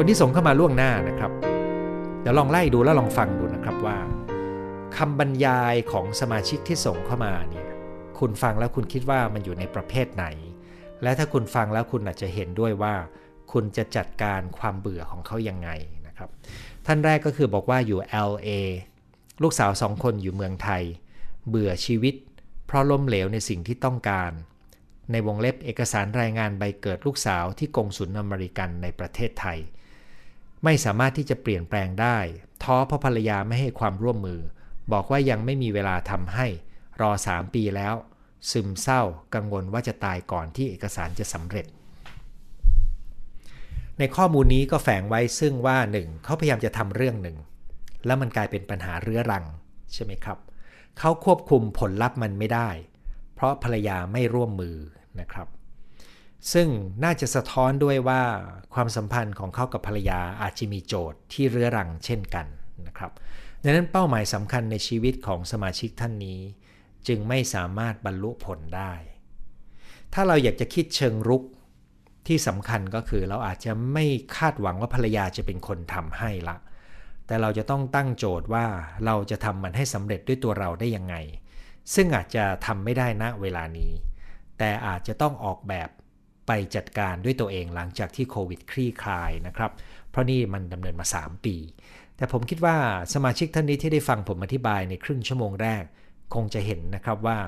คนที่ส่งเข้ามาล่วงหน้านะครับ เดี๋ยวลองไล่ดูแล้วลองฟังดูนะครับว่าคำบรรยายของสมาชิกที่ส่งเข้ามาเนี่ยคุณฟังแล้วคุณคิดว่ามันอยู่ในประเภทไหน และถ้าคุณฟังแล้วคุณอาจจะเห็นด้วยว่า คุณจะจัดการความเบื่อของเขายังไงนะครับ ท่านแรกก็คือบอกว่าอยู่ LA ลูกสาวสองคนอยู่เมืองไทย เบื่อชีวิต เพราะล้มเหลวในสิ่งที่ต้องการ ในวงเล็บเอกสารรายงานใบเกิดลูกสาวที่กงสุลอเมริกันในประเทศไทย ไม่สามารถที่จะเปลี่ยนแปลงได้ ท้อเพราะภรรยาไม่ให้ความร่วมมือ บอกว่ายังไม่มีเวลาทำให้ รอ3ปีแล้ว ซึมเศร้ากังวลว่าจะตายก่อนที่เอกสารจะสำเร็จ ในข้อมูลนี้ก็แฝงไว้ซึ่งว่าหนึ่งเขาพยายามจะทำเรื่องหนึ่ง แล้วมันกลายเป็นปัญหาเรื้อรังใช่ไหมครับเขาควบคุมผลลัพธ์มันไม่ได้ เพราะภรรยาไม่ร่วมมือนะครับ ซึ่งน่าจะสะท้อนด้วยว่าความสัมพันธ์ของเขากับภรรยาอาจจะมีโจทย์ที่เรื้อรังเช่นกันนะครับดังนั้นเป้าหมายสำคัญในชีวิตของสมาชิกท่านนี้ จึงไม่สามารถบรรลุผลได้ ถ้าเราอยากจะคิดเชิงรุกที่สำคัญก็คือเราอาจจะไม่คาดหวังว่าภรรยาจะเป็นคนทำให้ละ แต่เราจะต้องตั้งโจทย์ว่าเราจะทำมันให้สำเร็จด้วยตัวเราได้ยังไง ซึ่งอาจจะทำไม่ได้ณเวลานี้ แต่อาจจะต้องออกแบบ ไปจัดการด้วยตัวเองหลังจากที่โควิดคลี่คลายนะครับ เพราะนี่มันดำเนินมา 3 ปี แต่ผมคิดว่าสมาชิกท่านนี้ที่ได้ฟังผมอธิบายในครึ่งชั่วโมงแรก คงจะเห็นนะครับว่า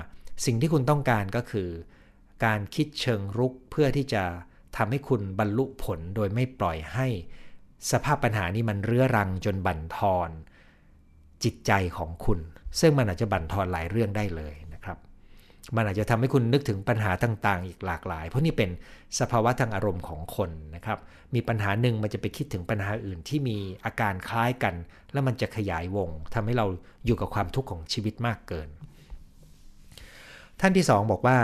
สิ่งที่คุณต้องการก็คือ การคิดเชิงรุกเพื่อที่จะทำให้คุณบรรลุผลโดยไม่ปล่อยให้ สภาพปัญหานี้มันเรื้อรังจนบั่นทอน จิตใจของคุณ ซึ่งมันอาจจะบั่นทอนหลายเรื่องได้เลย มันอาจจะทำให้คุณนึกถึงปัญหาต่าง ๆ อีกหลากหลาย เพราะนี่เป็นสภาวะทางอารมณ์ของคนนะครับ มีปัญหาหนึ่งมันจะไปคิดถึงปัญหาอื่นที่มีอาการคล้ายกัน แล้วมันจะขยายวงทำให้เราอยู่กับความทุกข์ของชีวิตมากเกิน ท่านที่ 2 บอกว่า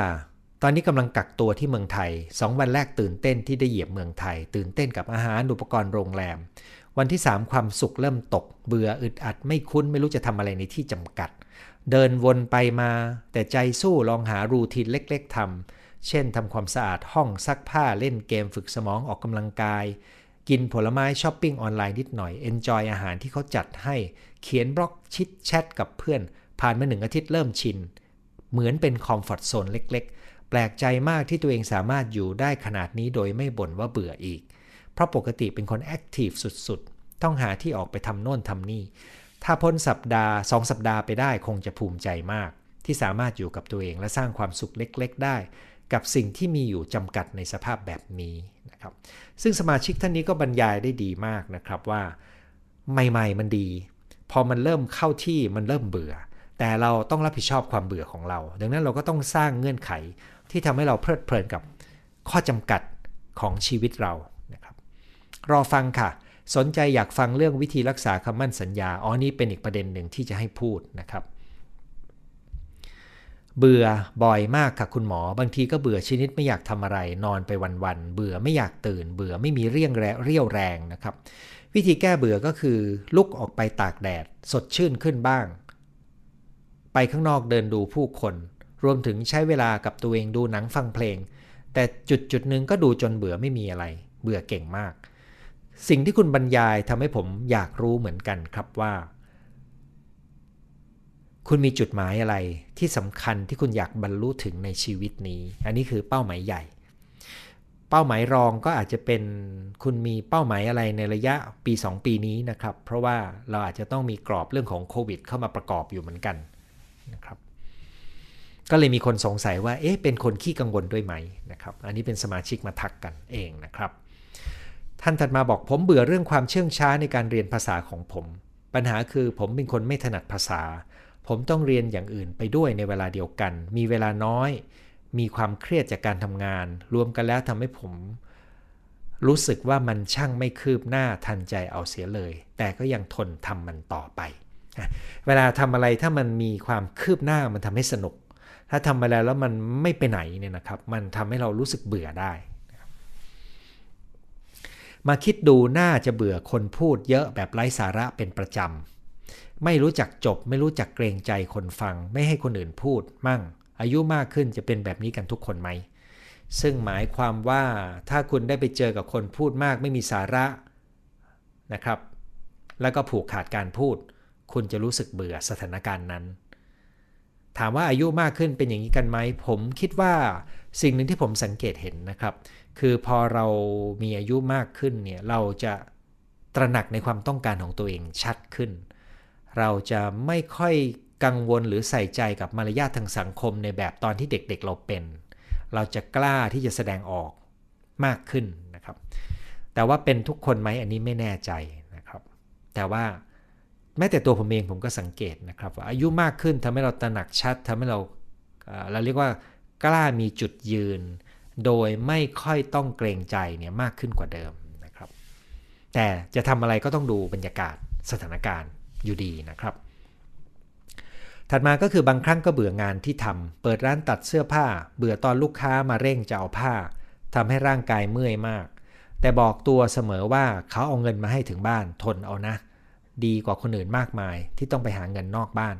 ตอนนี้กำลังกักตัวที่เมืองไทย 2 วันแรกตื่นเต้นที่ได้เหยียบเมืองไทย ตื่นเต้นกับอาหารอุปกรณ์โรงแรม วันที่ 3 ความสุขเริ่มตก เบื่ออึดอัดไม่คุ้นไม่รู้จะทำอะไรในที่จำกัด เดินวนไปมา แต่ใจสู้ลองหา routine เล็กๆทำเช่นทำความสะอาดห้องซักผ้าเล่นเกมฝึกสมองออกกำลังกาย กินผลไม้ช้อปปิ้งออนไลน์นิดหน่อย enjoy อาหารที่เขาจัดให้ เขียนบล็อก chit chat กับเพื่อน ผ่านมาหนึ่งอาทิตย์เริ่มชิน เหมือนเป็นคอมฟอร์ทโซนเล็กๆ แปลกใจมากที่ตัวเองสามารถอยู่ได้ขนาดนี้โดยไม่บ่นว่าเบื่ออีก เพราะปกติเป็นคนแอคทีฟสุดๆ ต้องหาที่ออกไปทำโน่นทำนี่ ถ้าพ้นสัปดาห์สองสัปดาห์ไปได้คงจะภูมิใจมาก ที่สามารถอยู่กับตัวเองและสร้างความสุขเล็ก ๆ ได้ กับสิ่งที่มีอยู่จำกัดในสภาพแบบนี้นะครับ ซึ่งสมาชิกท่านนี้ก็บรรยายได้ดีมากนะครับว่า ใหม่ ๆ มันดี พอมันเริ่มเข้าที่มันเริ่มเบื่อ แต่เราต้องรับผิดชอบความเบื่อของเรา ดังนั้นเราก็ต้องสร้างเงื่อนไขที่ทำให้เราเพลิดเพลินกับข้อจำกัดของชีวิตเรานะครับ รอฟังค่ะ สนใจอยากฟังเรื่องวิธีรักษาคำมั่นสัญญา อ๋อ นี่เป็นอีกประเด็นหนึ่งที่จะให้พูดนะครับ เบื่อบ่อยมากค่ะคุณหมอ บางทีก็เบื่อชนิดไม่อยากทำอะไร นอนไปวันๆ เบื่อไม่อยากตื่น เบื่อไม่มีเรี่ยงแรเรี่ยวแรงนะครับ วิธีแก้เบื่อก็คือลุกออกไปตากแดด สดชื่นขึ้นบ้าง ไปข้างนอกเดินดูผู้คน รวมถึงใช้เวลากับตัวเองดูหนังฟังเพลง แต่จุดจุดหนึ่งก็ดูจนเบื่อไม่มีอะไร เบื่อเก่งมาก สิ่งที่คุณบรรยายทำให้ผมอยากรู้เหมือนกันครับว่า คุณมีจุดหมายอะไรที่สำคัญที่คุณอยากบรรลุถึงในชีวิตนี้ อันนี้คือเป้าหมายใหญ่ เป้าหมายรองก็อาจจะเป็นคุณมีเป้าหมายอะไรในระยะปี 2 ปีนี้นะครับ เพราะว่าเราอาจจะต้องมีกรอบเรื่องของโควิด เข้ามาประกอบอยู่เหมือนกันนะครับก็เลยมีคนสงสัยว่า เอ๊ะ เป็นคนขี้กังวลด้วยไหมนะครับ อันนี้เป็นสมาชิกมาทักกันเองนะครับ ท่านถัดมาบอกผมเบื่อเรื่องความเชื่องช้าในการเรียนภาษาของผม ปัญหาคือผมเป็นคนไม่ถนัดภาษา ผมต้องเรียนอย่างอื่นไปด้วยในเวลาเดียวกัน มีเวลาน้อย มีความเครียดจากการทำงาน รวมกันแล้วทำให้ผม รู้สึกว่ามันช่างไม่คืบหน้าทันใจเอาเสียเลย แต่ก็ยังทนทำมันต่อไป เวลาทำอะไรถ้ามันมีความคืบหน้ามันทำให้สนุก ถ้าทำไปแล้วแล้วมันไม่ไปไหนเนี่ยนะครับ มันทำให้เรารู้สึกเบื่อได้ มาคิดดูน่าจะเบื่อคนพูดเยอะแบบไร้สาระเป็นประจำ ไม่รู้จักจบ ไม่รู้จักเกรงใจคนฟัง ไม่ให้คนอื่นพูด มั่ง อายุมากขึ้นจะเป็นแบบนี้กันทุกคนไหม ซึ่งหมายความว่าถ้าคุณได้ไปเจอกับคนพูดมากไม่มีสาระนะครับ แล้วก็ผูกขาดการพูด คุณจะรู้สึกเบื่อสถานการณ์นั้น ถามว่าอายุมากขึ้นเป็นอย่างนี้กันไหม ผมคิดว่า สิ่งหนึ่งที่ผมสังเกตเห็นนะครับ คือพอเรามีอายุมากขึ้นเนี่ยเราจะตระหนักในความต้องการของตัวเองชัดขึ้น เราจะไม่ค่อยกังวลหรือใส่ใจกับมารยาททางสังคมในแบบตอนที่เด็กๆเราเป็น เราจะกล้าที่จะแสดงออกมากขึ้นนะครับ แต่ว่าเป็นทุกคนไหมอันนี้ไม่แน่ใจนะครับ แต่ว่าแม้แต่ตัวผมเองผมก็สังเกตนะครับว่าอายุมากขึ้นทำให้เราตระหนักชัดทำให้เราเราเรียกว่า กล้ามีจุดยืน โดยไม่ค่อยต้องเกรงใจเนี่ยมากขึ้นกว่าเดิมนะครับ แต่จะทำอะไรก็ต้องดูบรรยากาศสถานการณ์อยู่ดีนะครับ ถัดมาก็คือบางครั้งก็เบื่องานที่ทำเปิดร้านตัดเสื้อผ้า เบื่อตอนลูกค้ามาเร่งจะเอาผ้าทำให้ร่างกายเมื่อยมาก แต่บอกตัวเสมอว่าเขาเอาเงินมาให้ถึงบ้านทนเอานะ ดีกว่าคนอื่นมากมายที่ต้องไปหาเงินนอกบ้าน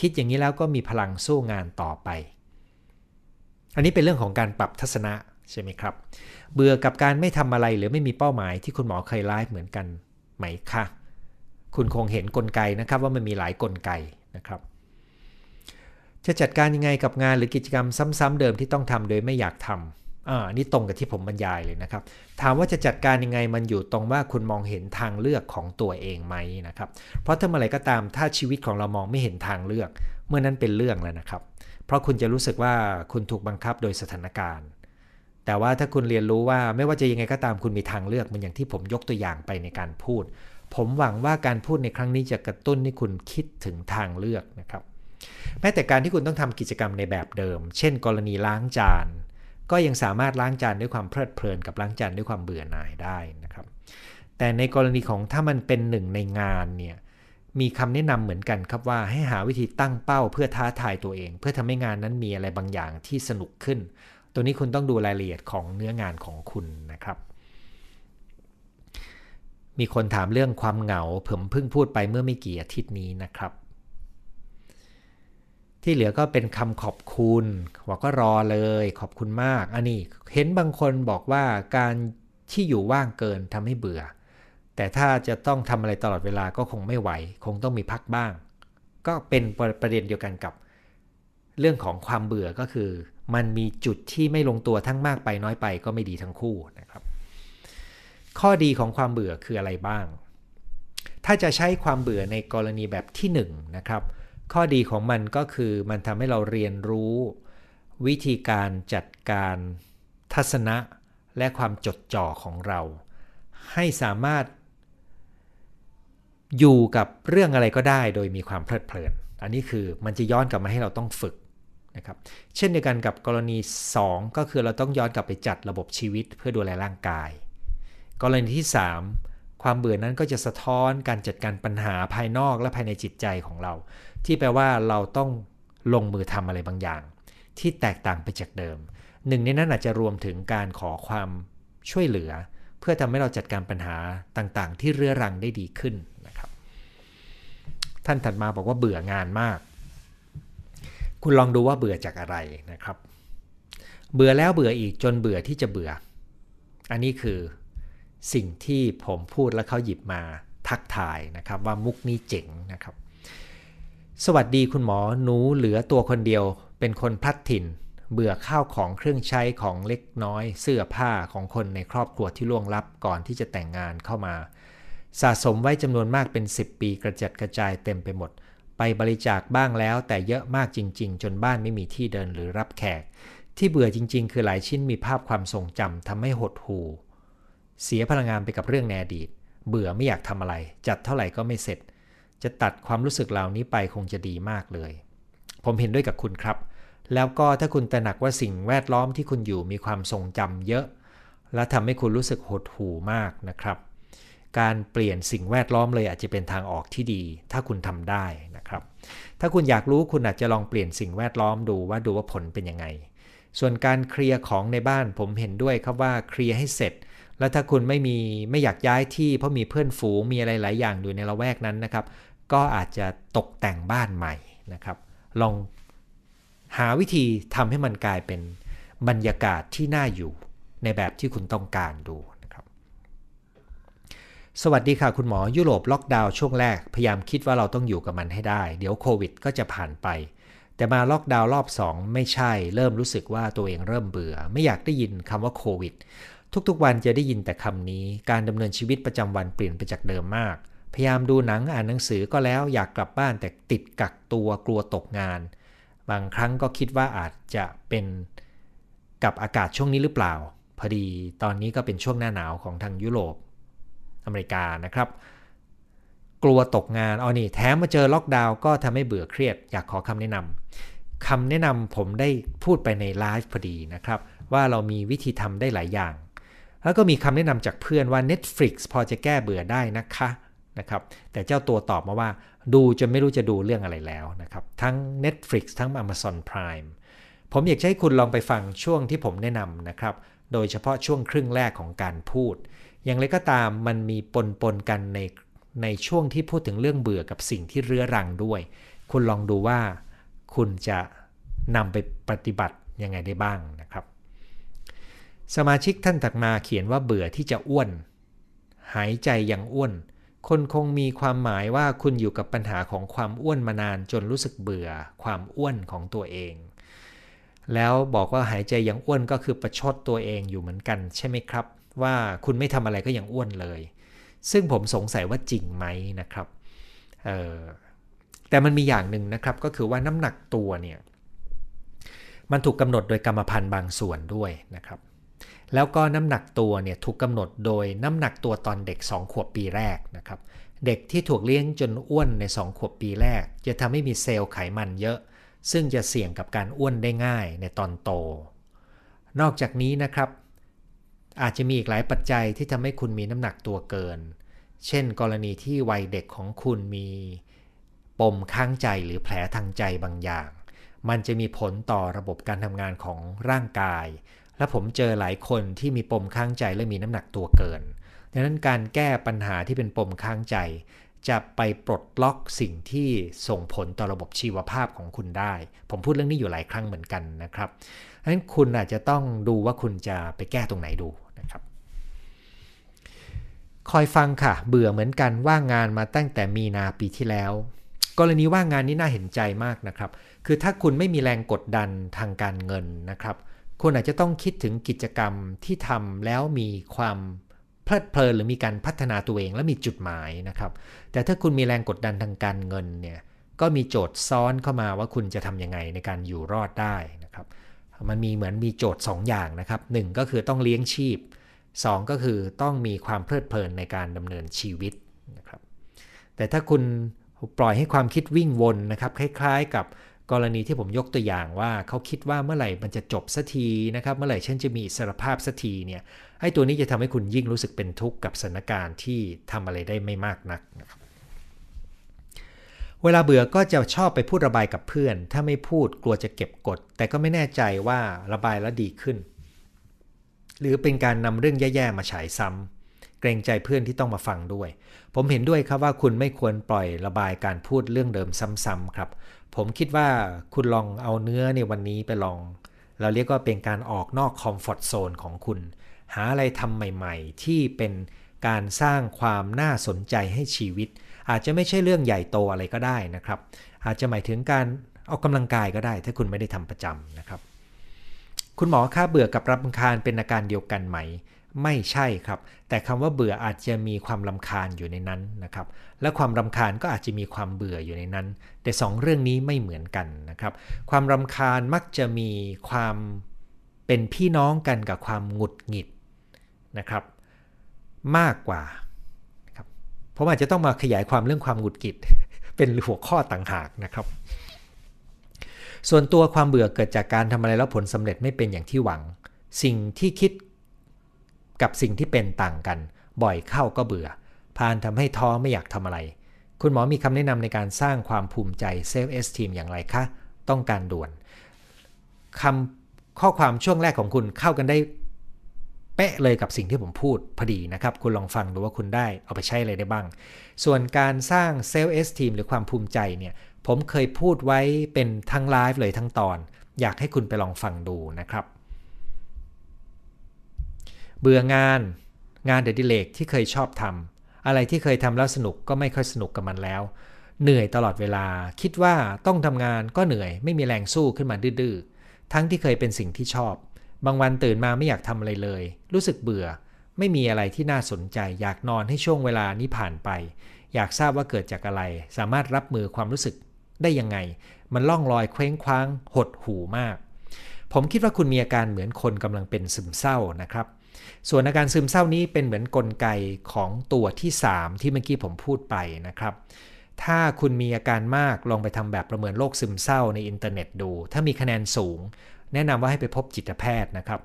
คิดอย่างนี้แล้วก็มีพลังสู้งานต่อไป อันนี้เป็นเรื่องของการปรับทัศนะใช่ไหมครับ เบื่อกับการไม่ทำอะไรหรือไม่มีเป้าหมายที่คุณหมอเคยไลฟ์เหมือนกันไหมคะคุณคงเห็นนกลไกนะครับว่ามันมีหลายกลไกนะครับจะจัดการยังไงกับงานหรือกิจกรรมซ้ำๆเดิมที่ต้องทำโดยไม่อยากทำอ่านี่ตรงกับที่ผมบรรยายเลยนะครับ ถามว่าจะจัดการยังไงมันอยู่ตรงว่าคุณมองเห็นทางเลือกของตัวเองไหมนะครับ เพราะถ้าเมื่อไรก็ตามถ้าชีวิตของเรามองไม่เห็นทางเลือก เมื่อนั้นเป็นเรื่องแล้วนะครับ เพราะคุณจะรู้สึกว่าคุณถูกบังคับโดยสถานการณ์ แต่ว่าถ้าคุณเรียนรู้ว่าไม่ว่าจะยังไงก็ตามคุณมีทางเลือกเหมือนอย่างที่ผมยกตัวอย่างไปในการพูด ผมหวังว่าการพูดในครั้งนี้จะกระตุ้นให้คุณคิดถึงทางเลือกนะครับ แม้แต่การที่คุณต้องทำกิจกรรมในแบบเดิม เช่น กรณีล้างจาน ก็ยังสามารถล้างจานด้วยความเพลิดเพลินกับล้างจานด้วยความเบื่อหน่ายได้นะครับ แต่ในกรณีของถ้ามันเป็นหนึ่งในงานเนี่ย มีคำแนะนำเหมือนกันครับว่าให้หาวิธีตั้งเป้าเพื่อท้าทายตัวเอง เพื่อทำให้งานนั้นมีอะไรบางอย่างที่สนุกขึ้น ตัวนี้คุณต้องดูรายละเอียดของเนื้องานของคุณนะครับ มีคนถามเรื่องความเหงาผมเพิ่งพูดไปเมื่อไม่กี่อาทิตย์นี้นะครับ ที่เหลือก็เป็นคำขอบคุณบอกก็รอเลยขอบคุณมาก อันนี้เห็นบางคนบอกว่าการที่อยู่ว่างเกินทำให้เบื่อ แต่ถ้าจะต้องทำอะไรตลอดเวลาก็คงไม่ไหว คงต้องมีพักบ้าง ก็เป็นประเด็นเดียวกันกับ เรื่องของความเบื่อก็คือ มันมีจุดที่ไม่ลงตัวทั้งมากไปน้อยไปก็ไม่ดีทั้งคู่นะครับ ข้อดีของความเบื่อคืออะไรบ้าง ถ้าจะใช้ความเบื่อในกรณีแบบที่1นนะครับ ข้อดีของมันก็คือมันทำให้เราเรียนรู้ วิธีการจัดการทัศนะและความจดจ่อของเรา ให้สามารถ อยู่กับเรื่องอะไรก็ได้โดยมีความเพลิดเพลิน อันนี้คือมันจะย้อนกลับมาให้เราต้องฝึกนะครับ เช่นเดียวกันกับกรณี 2 ก็คือเราต้องย้อนกลับไปจัดระบบชีวิตเพื่อดูแลร่างกาย กรณีที่ 3 ความเบื่อนั้นก็จะสะท้อนการจัดการปัญหาภายนอกและภายในจิตใจของเรา ที่แปลว่าเราต้องลงมือทำอะไรบางอย่าง ที่แตกต่างไปจากเดิม หนึ่งในนั้นอาจจะรวมถึงการขอความช่วยเหลือ เพื่อทำให้เราจัดการปัญหาต่างๆ ที่เรื้อรังได้ดีขึ้น ท่านถัดมาบอกว่าเบื่องานมาก คุณลองดูว่าเบื่อจากอะไรนะครับ เบื่อแล้วเบื่ออีกจนเบื่อที่จะเบื่อ อันนี้คือสิ่งที่ผมพูดแล้วเขาหยิบมาทักทายนะครับว่ามุกนี้เจ๋งนะครับ สวัสดีคุณหมอหนูเหลือตัวคนเดียว เป็นคนพลัดถิ่น เบื่อข้าวของเครื่องใช้ของเล็กน้อย เสื้อผ้าของคนในครอบครัวที่ล่วงลับก่อนที่จะแต่งงานเข้ามา สะสมไว้จำนวนมากเป็น 10 ปีกระจัดกระจายเต็มไปหมด ไปบริจาคบ้างแล้ว แต่เยอะมากจริง ๆ จนบ้านไม่มีที่เดินหรือรับแขก ที่เบื่อจริง ๆ คือหลายชิ้นมีภาพความทรงจำทำให้หดหู่เสียพลังงานไปกับเรื่องในอดีต เบื่อไม่อยากทำอะไร จัดเท่าไหร่ก็ไม่เสร็จ จะตัดความรู้สึกเหล่านี้ไปคงจะดีมากเลย ผมเห็นด้วยกับคุณครับ แล้วก็ถ้าคุณตระหนักว่าสิ่งแวดล้อมที่คุณอยู่มีความทรงจำเยอะ และทำให้คุณรู้สึกหดหู่มากนะครับ การเปลี่ยนสิ่งแวดล้อมเลยอาจจะเป็นทางออกที่ดี ถ้าคุณทำได้นะครับ ถ้าคุณอยากรู้คุณอาจจะลองเปลี่ยนสิ่งแวดล้อมดูว่าดูว่าผลเป็นยังไง ส่วนการเคลียร์ของในบ้านผมเห็นด้วยครับว่าเคลียร์ให้เสร็จ แล้วถ้าคุณไม่มีไม่อยากย้ายที่เพราะมีเพื่อนฝูงมีอะไรหลายอย่างอยู่ในละแวกนั้นนะครับ ก็อาจจะตกแต่งบ้านใหม่นะครับ ลองหาวิธีทำให้มันกลายเป็นบรรยากาศที่น่าอยู่ในแบบที่คุณต้องการดู สวัสดีค่ะคุณหมอยุโรปล็อกดาวน์ช่วงแรก พยายามคิดว่าเราต้องอยู่กับมันให้ได้ เดี๋ยวโควิดก็จะผ่านไป แต่มาล็อกดาวน์รอบ 2 ไม่ใช่ เริ่มรู้สึกว่าตัวเองเริ่มเบื่อ ไม่อยากได้ยินคำว่าโควิด ทุกๆวันจะได้ยินแต่คำนี้ การดำเนินชีวิตประจำวันเปลี่ยนไปจากเดิมมาก พยายามดูหนังอ่านหนังสือก็แล้วอยากกลับบ้านแต่ติดกักตัวกลัวตกงาน บางครั้งก็คิดว่าอาจจะเป็นกับอากาศช่วงนี้หรือเปล่า พอดีตอนนี้ก็เป็นช่วงหน้าหนาวของทางยุโรป อเมริกานะครับ กลัวตกงานเอานี่แถมมาเจอล็อกดาวน์ก็ทำให้เบื่อเครียด อยากขอคำแนะนำคำแนะนำผมได้พูดไปในไลฟ์พอดีนะครับ ว่าเรามีวิธีทำได้หลายอย่าง แล้วก็มีคำแนะนำจากเพื่อนว่า Netflix พอจะแก้เบื่อได้นะคะนะครับแต่เจ้าตัวตอบมาว่าดูจะไม่รู้จะดูเรื่องอะไรแล้วนะครับ ทั้ง Netflix ทั้ง Amazon Prime ผมอยากให้คุณลองไปฟังช่วงที่ผมแนะนำนะครับ โดยเฉพาะช่วงครึ่งแรกของการพูด อย่างไรก็ตามมันมีปนปนกันในในช่วงที่พูดถึงเรื่องเบื่อกับสิ่งที่เรื้อรังด้วย คุณลองดูว่าคุณจะนำไปปฏิบัติยังไงได้บ้างนะครับ สมาชิกท่านถัดมาเขียนว่าเบื่อที่จะอ้วน หายใจยังอ้วน คนคงมีความหมายว่าคุณอยู่กับปัญหาของความอ้วนมานานจนรู้สึกเบื่อความอ้วนของตัวเอง แล้วบอกว่าหายใจยังอ้วนก็คือประชดตัวเองอยู่เหมือนกันใช่ไหมครับ ว่าคุณไม่ทำอะไรก็ยังอ้วนเลย ซึ่งผมสงสัยว่าจริงไหมนะครับแต่มันมีอย่างหนึ่งนะครับก็คือว่าน้ำหนักตัวเนี่ยมันถูกกำหนดโดยกรรมพันธุ์บางส่วนด้วยนะครับ แล้วก็น้ำหนักตัวเนี่ยถูกกำหนดโดยน้ำหนักตัวตอนเด็ก 2 ขวบปีแรกนะครับ เด็กที่ถูกเลี้ยงจนอ้วนใน 2 ขวบปีแรก จะทำให้มีเซลล์ไขมันเยอะ ซึ่งจะเสี่ยงกับการอ้วนได้ง่ายในตอนโต นอกจากนี้นะครับ อาจจะมีอีกหลายปัจจัยที่ทำให้คุณมีน้ำหนักตัวเกิน เช่น กรณีที่วัยเด็กของคุณมีปมข้างใจหรือแผลทางใจบางอย่าง มันจะมีผลต่อระบบการทำงานของร่างกาย และผมเจอหลายคนที่มีปมข้างใจและมีน้ำหนักตัวเกิน ดังนั้นการแก้ปัญหาที่เป็นปมข้างใจ จะไปปลดล็อกสิ่งที่ส่งผลต่อระบบชีวภาพของคุณได้ ผมพูดเรื่องนี้อยู่หลายครั้งเหมือนกันนะครับดังนั้นคุณอาจจะต้องดูว่าคุณจะไปแก้ตรงไหนดู คอยฟังค่ะ เบื่อเหมือนกันว่างงานมาตั้งแต่มีนาปีที่แล้ว กรณีว่างงานนี้น่าเห็นใจมากนะครับ คือถ้าคุณไม่มีแรงกดดันทางการเงินนะครับ คุณอาจจะต้องคิดถึงกิจกรรมที่ทำแล้วมีความเพลิดเพลินหรือมีการพัฒนาตัวเองและมีจุดหมายนะครับ แต่ถ้าคุณมีแรงกดดันทางการเงินเนี่ยก็มีโจทย์ซ้อนเข้ามาว่าคุณจะทำยังไงในการอยู่รอดได้นะครับ มันมีเหมือนมีโจทย์2อย่างนะครับหก็คือต้องเลี้ยงชีพ 2 ก็คือต้องมีความเพลิดเพลินในการดำเนินชีวิตนะครับแต่ถ้าคุณปล่อยให้ความคิดวิ่งวนนะครับคล้ายๆ กับกรณีที่ผมยกตัวอย่างว่าเขาคิดว่าเมื่อไหร่มันจะจบสักทีนะครับเมื่อไหร่ฉันจะมีอิสรภาพสักทีเนี่ยไอ้ตัวนี้จะทำให้คุณยิ่งรู้สึกเป็นทุกข์กับสถานการณ์ที่ทำอะไรได้ไม่มากนักนะครับเวลาเบื่อก็จะชอบไปพูดระบายกับเพื่อน ถ้าไม่พูดกลัวจะเก็บกด แต่ก็ไม่แน่ใจว่าระบายแล้วดีขึ้น หรือเป็นการนำเรื่องแย่ๆมาฉายซ้ำเกรงใจเพื่อนที่ต้องมาฟังด้วย ผมเห็นด้วยครับว่าคุณไม่ควรปล่อยระบายการพูดเรื่องเดิมซ้ำๆครับ ผมคิดว่าคุณลองเอาเนื้อในวันนี้ไปลอง เราเรียกว่าเป็นการออกนอกคอมฟอร์ทโซนของคุณ หาอะไรทำใหม่ๆ ที่เป็นการสร้างความน่าสนใจให้ชีวิต อาจจะไม่ใช่เรื่องใหญ่โตอะไรก็ได้นะครับ อาจจะหมายถึงการออกกำลังกายก็ได้ ถ้าคุณไม่ได้ทำประจำนะครับ คุณหมอค่าเบื่อกับรับคาญเป็นอาการเดียวกันไหม ไม่ใช่ครับ แต่คำว่าเบื่ออาจจะมีความลำคาญอยู่ในนั้นนะครับ และความรำคาญก็อาจจะมีความเบื่ออยู่ในนั้น แต่2เรื่องนี้ไม่เหมือนกันนะครับ ความรำคาญมักจะมีความเป็นพี่น้องกันกับความหงุดหงิดนะครับ มากกว่าครับผมอาจจะต้องมาขยายความเรื่องความหงุดหงิด เป็นหัวข้อต่างหากนะครับ ส่วนตัวความเบื่อเกิดจากการทำอะไรแล้วผลสำเร็จไม่เป็นอย่างที่หวัง สิ่งที่คิดกับสิ่งที่เป็นต่างกัน บ่อยเข้าก็เบื่อ พานทำให้ท้อไม่อยากทำอะไร คุณหมอมีคำแนะนำในการสร้างความภูมิใจ self-esteem อย่างไรคะ ต้องการด่วนคำข้อความช่วงแรกของคุณเข้ากันได้เป๊ะเลยกับสิ่งที่ผมพูดพอดีนะครับ คุณลองฟังดูว่าคุณได้เอาไปใช้อะไรได้บ้าง ส่วนการสร้าง self-esteem หรือความภูมิใจเนี่ย ผมเคยพูดไว้เป็นทั้งไลฟ์เลยทั้งตอน อยากให้คุณไปลองฟังดูนะครับ เบื่องานงานเดดิเลกที่เคยชอบทำอะไรที่เคยทำแล้วสนุกก็ไม่ค่อยสนุกกับมันแล้ว เหนื่อยตลอดเวลา คิดว่าต้องทำงานก็เหนื่อย ไม่มีแรงสู้ขึ้นมาดื้อๆทั้งที่เคยเป็นสิ่งที่ชอบ บางวันตื่นมาไม่อยากทำอะไรเลย รู้สึกเบื่อ ไม่มีอะไรที่น่าสนใจ อยากนอนให้ช่วงเวลานี้ผ่านไป อยากทราบว่าเกิดจากอะไร สามารถรับมือความรู้สึก ได้ยังไง มันล่องลอยเคว้งคว้าง หดหูมาก ผมคิดว่าคุณมีอาการเหมือนคนกำลังเป็นซึมเศร้านะครับ ส่วนอาการซึมเศร้านี้เป็นเหมือนนกลไกของตัวที่ 3 ที่เมื่อกี้ผมพูดไปนะครับถ้าคุณมีอาการมากลองไปทำแบบประเมินโรคซึมเศร้าในอินเทอร์เน็ตดู ถ้ามีคะแนนสูง แนะนำว่าให้ไปพบจิตแพทย์นะครับ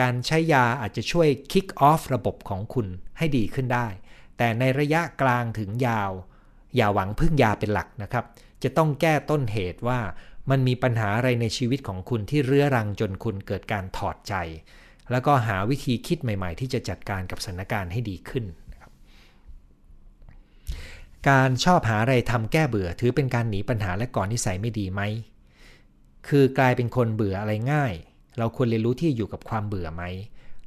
การใช้ยาอาจจะช่วย kick off ระบบของคุณให้ดีขึ้นได้ แต่ในระยะกลางถึงยาว อย่าหวังพึ่งยาเป็นหลักนะครับ จะต้องแก้ต้นเหตุว่ามันมีปัญหาอะไรในชีวิตของคุณที่เรื้อรังจนคุณเกิดการถอดใจ แล้วก็หาวิธีคิดใหม่ ๆ ที่จะจัดการกับสถานการณ์ให้ดีขึ้นการชอบหาอะไรทำแก้เบื่อถือเป็นการหนีปัญหาและก่อนนิสัยไม่ดีไหม คือกลายเป็นคนเบื่ออะไรง่าย เราควรเรียนรู้ที่อยู่กับความเบื่อไหม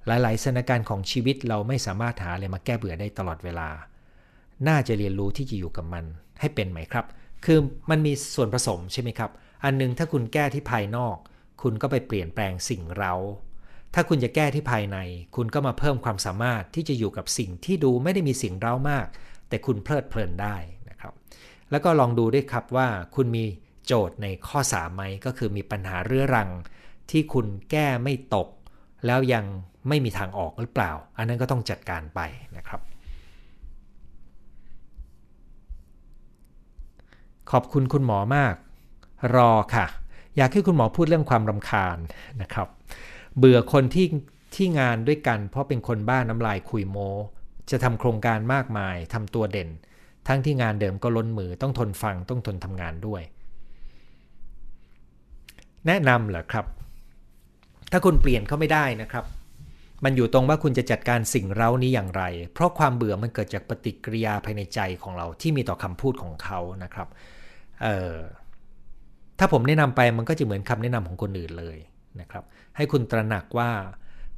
หลายๆสถานการณ์ของชีวิตเราไม่สามารถหาอะไรมาแก้เบื่อได้ตลอดเวลา น่าจะเรียนรู้ที่จะอยู่กับมันให้เป็นไหมครับ คือมันมีส่วนผสมใช่ไหมครับ อันนึงถ้าคุณแก้ที่ภายนอก คุณก็ไปเปลี่ยนแปลงสิ่งเรา ถ้าคุณจะแก้ที่ภายใน คุณก็มาเพิ่มความสามารถที่จะอยู่กับสิ่งที่ดูไม่ได้มีสิ่งเร้ามาก แต่คุณเพลิดเพลินได้นะครับ แล้วก็ลองดูด้วยครับว่าคุณมีโจทย์ในข้อ3ไหมก็คือมีปัญหาเรื้อรัง ที่คุณแก้ไม่ตก แล้วยังไม่มีทางออกหรือเปล่า อันนั้นก็ต้องจัดการไปนะครับ ขอบคุณคุณหมอมาก รอค่ะ อยากให้คุณหมอพูดเรื่องความรำคาญนะครับ เบื่อคนที่ที่งานด้วยกันเพราะเป็นคนบ้านน้ำลายคุยโม จะทำโครงการมากมายทำตัวเด่น ทั้งที่งานเดิมก็ล้นมือต้องทนฟังต้องทนทำงานด้วย แนะนำเหรอครับ ถ้าคุณเปลี่ยนเขาไม่ได้นะครับ มันอยู่ตรงว่าคุณจะจัดการสิ่งเร้านี้อย่างไร เพราะความเบื่อมันเกิดจากปฏิกิริยาภายในใจของเราที่มีต่อคำพูดของเขานะครับเอ่อถ้าผมแนะนำไปมันก็จะเหมือนคำแนะนำของคนอื่นเลยนะครับ ให้คุณตระหนักว่า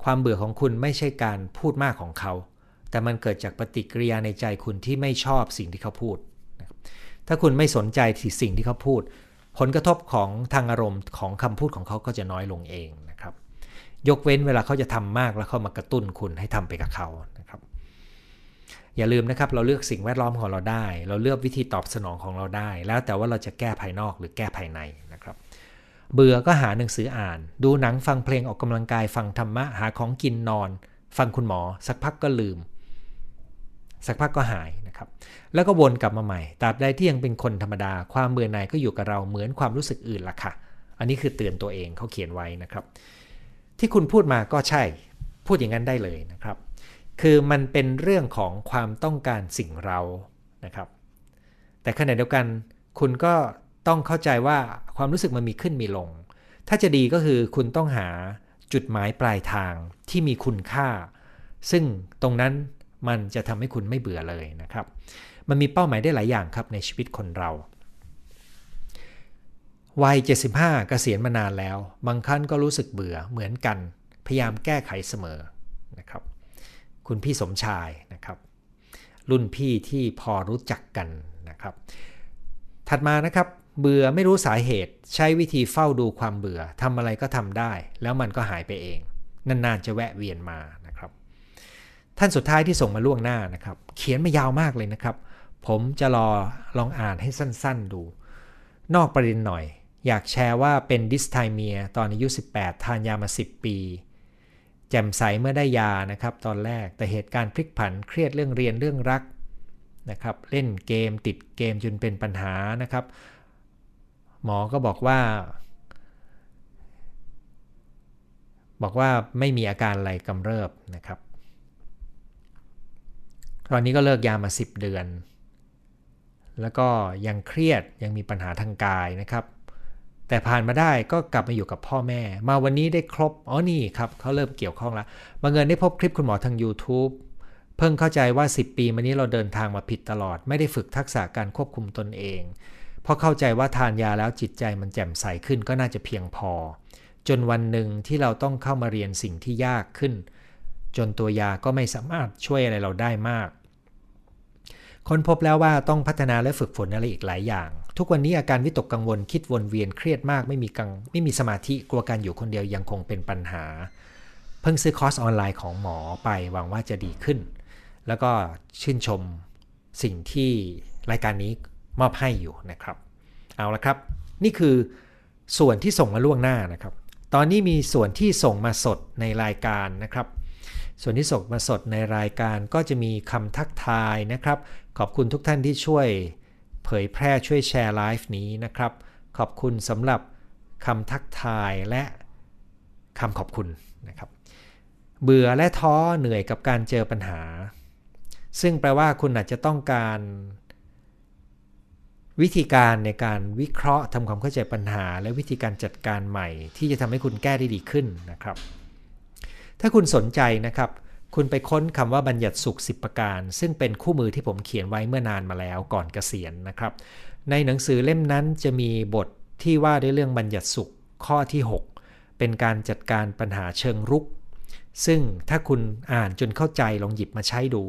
ความเบื่อของคุณไม่ใช่การพูดมากของเขา แต่มันเกิดจากปฏิกิริยาในใจคุณที่ไม่ชอบสิ่งที่เขาพูด ถ้าคุณไม่สนใจสิ่งที่เขาพูด ผลกระทบของทางอารมณ์ของคำพูดของเขาก็จะน้อยลงเองนะครับ ยกเว้นเวลาเขาจะทำมากแล้วเขามากระตุ้นคุณให้ทำไปกับเขา อย่าลืมนะครับเราเลือกสิ่งแวดล้อมของเราได้ เราเลือกวิธีตอบสนองของเราได้ แล้วแต่ว่าเราจะแก้ภายนอกหรือแก้ภายในนะครับ เบื่อก็หาหนังสืออ่าน ดูหนังฟังเพลงออกกำลังกายฟังธรรมะหาของกินนอน ฟังคุณหมอ สักพักก็ลืม สักพักก็หายนะครับ แล้วก็วนกลับมาใหม่ตราบใดที่ยังเป็นคนธรรมดาความเบื่อหน่ายก็อยู่กับเราเหมือนความรู้สึกอื่นล่ะค่ะ อันนี้คือเตือนตัวเองเขาเขียนไว้นะครับ ที่คุณพูดมาก็ใช่พูดอย่างนั้นได้เลยนะครับ คือมันเป็นเรื่องของความต้องการสิ่งเรานะครับ แต่ขณะเดียวกันคุณก็ต้องเข้าใจว่าความรู้สึกมันมีขึ้นมีลง ถ้าจะดีก็คือคุณต้องหาจุดหมายปลายทางที่มีคุณค่า ซึ่งตรงนั้นมันจะทำให้คุณไม่เบื่อเลยนะครับ มันมีเป้าหมายได้หลายอย่างครับในชีวิตคนเราวัย 75เกษียณมานานแล้ว บางครั้งก็รู้สึกเบื่อเหมือนกัน พยายามแก้ไขเสมอ คุณพี่สมชายนะครับ รุ่นพี่ที่พอรู้จักกันนะครับ ถัดมานะครับเบื่อไม่รู้สาเหตุ ใช้วิธีเฝ้าดูความเบื่อทำอะไรก็ทำได้ แล้วมันก็หายไปเอง นานๆจะแวะเวียนมานะครับ ท่านสุดท้ายที่ส่งมาล่วงหน้านะครับ เขียนมายาวมากเลยนะครับ ผมจะรอลองอ่านให้สั้นๆดู นอกประเด็นหน่อย อยากแชร์ว่าเป็น dysthymia ตอนอายุ 18 ทานยามา 10 ปี แจ่มใสเมื่อได้ยานะครับตอนแรกแต่เหตุการณ์พลิกผันเครียดเรื่องเรียนเรื่องรักนะครับเล่นเกมติดเกมจนเป็นปัญหานะครับ หมอก็บอกว่า บอกว่าไม่มีอาการอะไรกำเริบนะครับ ตอนนี้ก็เลิกยามา 10 เดือน แล้วก็ยังเครียดยังมีปัญหาทางกายนะครับ แต่ผ่านมาได้ก็กลับมาอยู่กับพ่อแม่ มาวันนี้ได้ครบ อ๋อนี่ครับเขาเริ่มเกี่ยวข้องแล้วบังเอิญได้พบคลิปคุณหมอทาง YouTube เพิ่งเข้าใจว่า 10 ปีมานี้เราเดินทางมาผิดตลอด ไม่ได้ฝึกทักษะการควบคุมตนเองเพราะเข้าใจว่าทานยาแล้วจิตใจมันแจ่มใสขึ้นก็น่าจะเพียงพอ จนวันหนึ่งที่เราต้องเข้ามาเรียนสิ่งที่ยากขึ้น จนตัวยาก็ไม่สามารถช่วยอะไรเราได้มาก ค้นพบแล้วว่าต้องพัฒนาและฝึกฝนอะไรอีกหลายอย่าง ทุกวันนี้อาการวิตกกังวลคิดวนเวียนเครียดมากไม่มีกังไม่มีสมาธิกลัวการอยู่คนเดียวยังคงเป็นปัญหา เพิ่งซื้อคอร์สออนไลน์ของหมอไปหวังว่าจะดีขึ้น แล้วก็ชื่นชมสิ่งที่รายการนี้มอบให้อยู่นะครับ เอาละครับ นี่คือส่วนที่ส่งมาล่วงหน้านะครับ ตอนนี้มีส่วนที่ส่งมาสดในรายการนะครับ ส่วนที่ส่งมาสดในรายการก็จะมีคำทักทายนะครับ ขอบคุณทุกท่านที่ช่วย เผยแพร่ช่วยแชร์ไลฟ์นี้นะครับ ขอบคุณสำหรับคำทักทายและคำขอบคุณนะครับ เบื่อและท้อเหนื่อยกับการเจอปัญหา ซึ่งแปลว่าคุณอาจจะต้องการวิธีการในการวิเคราะห์ทำความเข้าใจปัญหา และวิธีการจัดการใหม่ ที่จะทำให้คุณแก้ได้ดีขึ้นนะครับ ถ้าคุณสนใจนะครับ คุณไปค้นคำว่าบัญญัติสุข 10 ประการ ซึ่งเป็นคู่มือที่ผมเขียนไว้เมื่อนานมาแล้วก่อนเกษียณนะครับ ในหนังสือเล่มนั้นจะมีบทที่ว่าด้วยเรื่องบัญญัติสุขข้อที่ 6 เป็นการจัดการปัญหาเชิงรุก ซึ่งถ้าคุณอ่านจนเข้าใจลองหยิบมาใช้ดู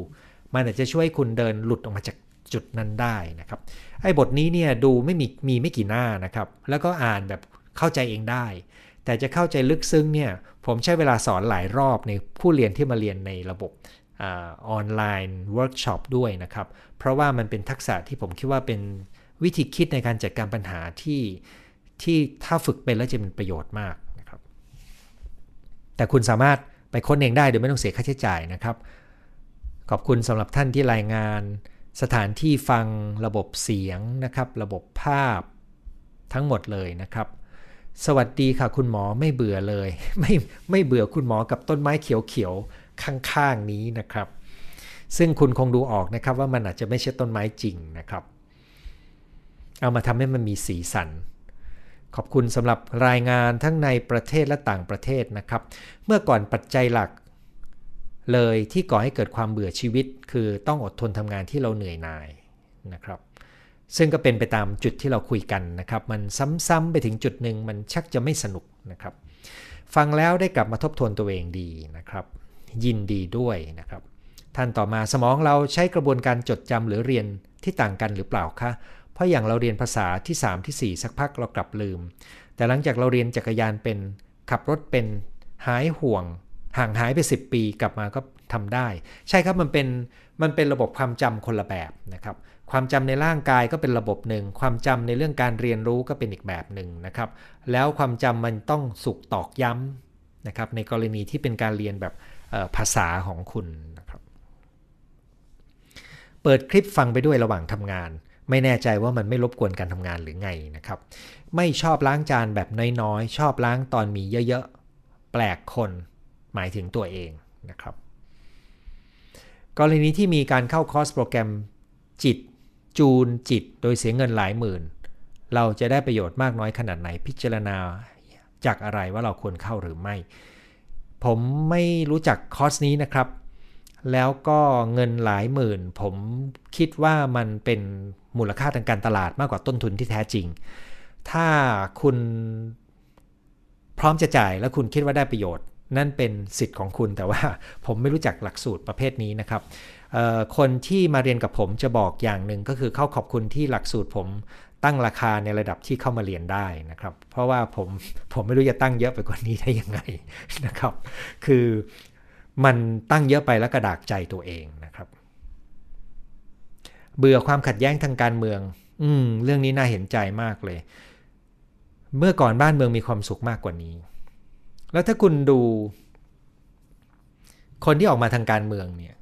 มันอาจจะช่วยคุณเดินหลุดออกมาจากจุดนั้นได้นะครับไอ้บทนี้เนี่ยดูไม่มีมีไม่กี่หน้านะครับ แล้วก็อ่านแบบเข้าใจเองได้ แต่จะเข้าใจลึกซึ้งเนี่ยผมใช้เวลาสอนหลายรอบในผู้เรียนที่มาเรียนในระบบออนไลน์เวิร์กช็อปด้วยนะครับ เพราะว่ามันเป็นทักษะที่ผมคิดว่าเป็นวิธีคิดในการจัดการปัญหาที่ที่ถ้าฝึกเป็นแล้วจะเป็นประโยชน์มากนะครับ แต่คุณสามารถไปค้นเองได้โดยไม่ต้องเสียค่าใช้จ่ายนะครับ ขอบคุณสำหรับท่านที่รายงาน สถานที่ฟังระบบเสียงนะครับ ระบบภาพทั้งหมดเลยนะครับ สวัสดีค่ะคุณหมอไม่เบื่อเลย ไม่ไม่เบื่อคุณหมอกับต้นไม้เขียวๆข้างๆนี้นะครับ ซึ่งคุณคงดูออกนะครับว่ามันอาจจะไม่ใช่ต้นไม้จริงนะครับ เอามาทำให้มันมีสีสัน ขอบคุณสำหรับรายงานทั้งในประเทศและต่างประเทศนะครับ เมื่อก่อนปัจจัยหลักเลยที่ก่อให้เกิดความเบื่อชีวิต คือต้องอดทนทำงานที่เราเหนื่อยหน่ายนะครับ ซึ่งก็เป็นไปตามจุดที่เราคุยกันนะครับ มันซ้ำๆไปถึงจุดหนึ่งมันชักจะไม่สนุกนะครับ ฟังแล้วได้กลับมาทบทวนตัวเองดีนะครับ ยินดีด้วยนะครับ ท่านต่อมาสมองเราใช้กระบวนการจดจำหรือเรียนที่ต่างกันหรือเปล่าคะเพราะอย่างเราเรียนภาษาที่ 3 ที่ 4 สักพักเรากลับลืม แต่หลังจากเราเรียนจักรยานเป็น ขับรถเป็นหายห่วง ห่างหายไป 10 ปีกลับมาก็ทำได้ ใช่ครับมันเป็นมันเป็นระบบความจำคนละแบบนะครับ ความจำในร่างกายก็เป็นระบบหนึ่ง ความจำในเรื่องการเรียนรู้ก็เป็นอีกแบบหนึ่งนะครับ แล้วความจำมันต้องสุกตอกย้ำนะครับในกรณีที่เป็นการเรียนแบบภาษาของคุณนะครับ เปิดคลิปฟังไปด้วยระหว่างทำงาน ไม่แน่ใจว่ามันไม่รบกวนการทำงานหรือไงนะครับ ไม่ชอบล้างจานแบบน้อยๆ ชอบล้างตอนมีเยอะๆ แปลกคนหมายถึงตัวเองนะครับ กรณีที่มีการเข้าคอร์สโปรแกรมจิต จูนจิตโดยเสียเงินหลายหมื่น เราจะได้ประโยชน์มากน้อยขนาดไหนพิจารณาจากอะไรว่าเราควรเข้าหรือไม่ ผมไม่รู้จักคอร์สนี้นะครับ แล้วก็เงินหลายหมื่น ผมคิดว่ามันเป็นมูลค่าทางการตลาดมากกว่าต้นทุนที่แท้จริง ถ้าคุณพร้อมจะจ่ายแล้วคุณคิดว่าได้ประโยชน์ นั่นเป็นสิทธิ์ของคุณแต่ว่าผมไม่รู้จักหลักสูตรประเภทนี้นะครับคนที่มาเรียนกับผมจะบอกอย่างหนึ่งก็คือเข้าขอบคุณที่หลักสูตรผมตั้งราคาในระดับที่เข้ามาเรียนได้นะครับ เพราะว่าผมผมไม่รู้จะตั้งเยอะไปกว่านี้ได้ยังไงนะครับ คือมันตั้งเยอะไปแล้วกระดากใจตัวเองนะครับ เบื่อความขัดแย้งทางการเมือง อืมเรื่องนี้น่าเห็นใจมากเลย เมื่อก่อนบ้านเมืองมีความสุขมากกว่านี้ แล้วถ้าคุณดู คนที่ออกมาทางการเมืองเนี่ย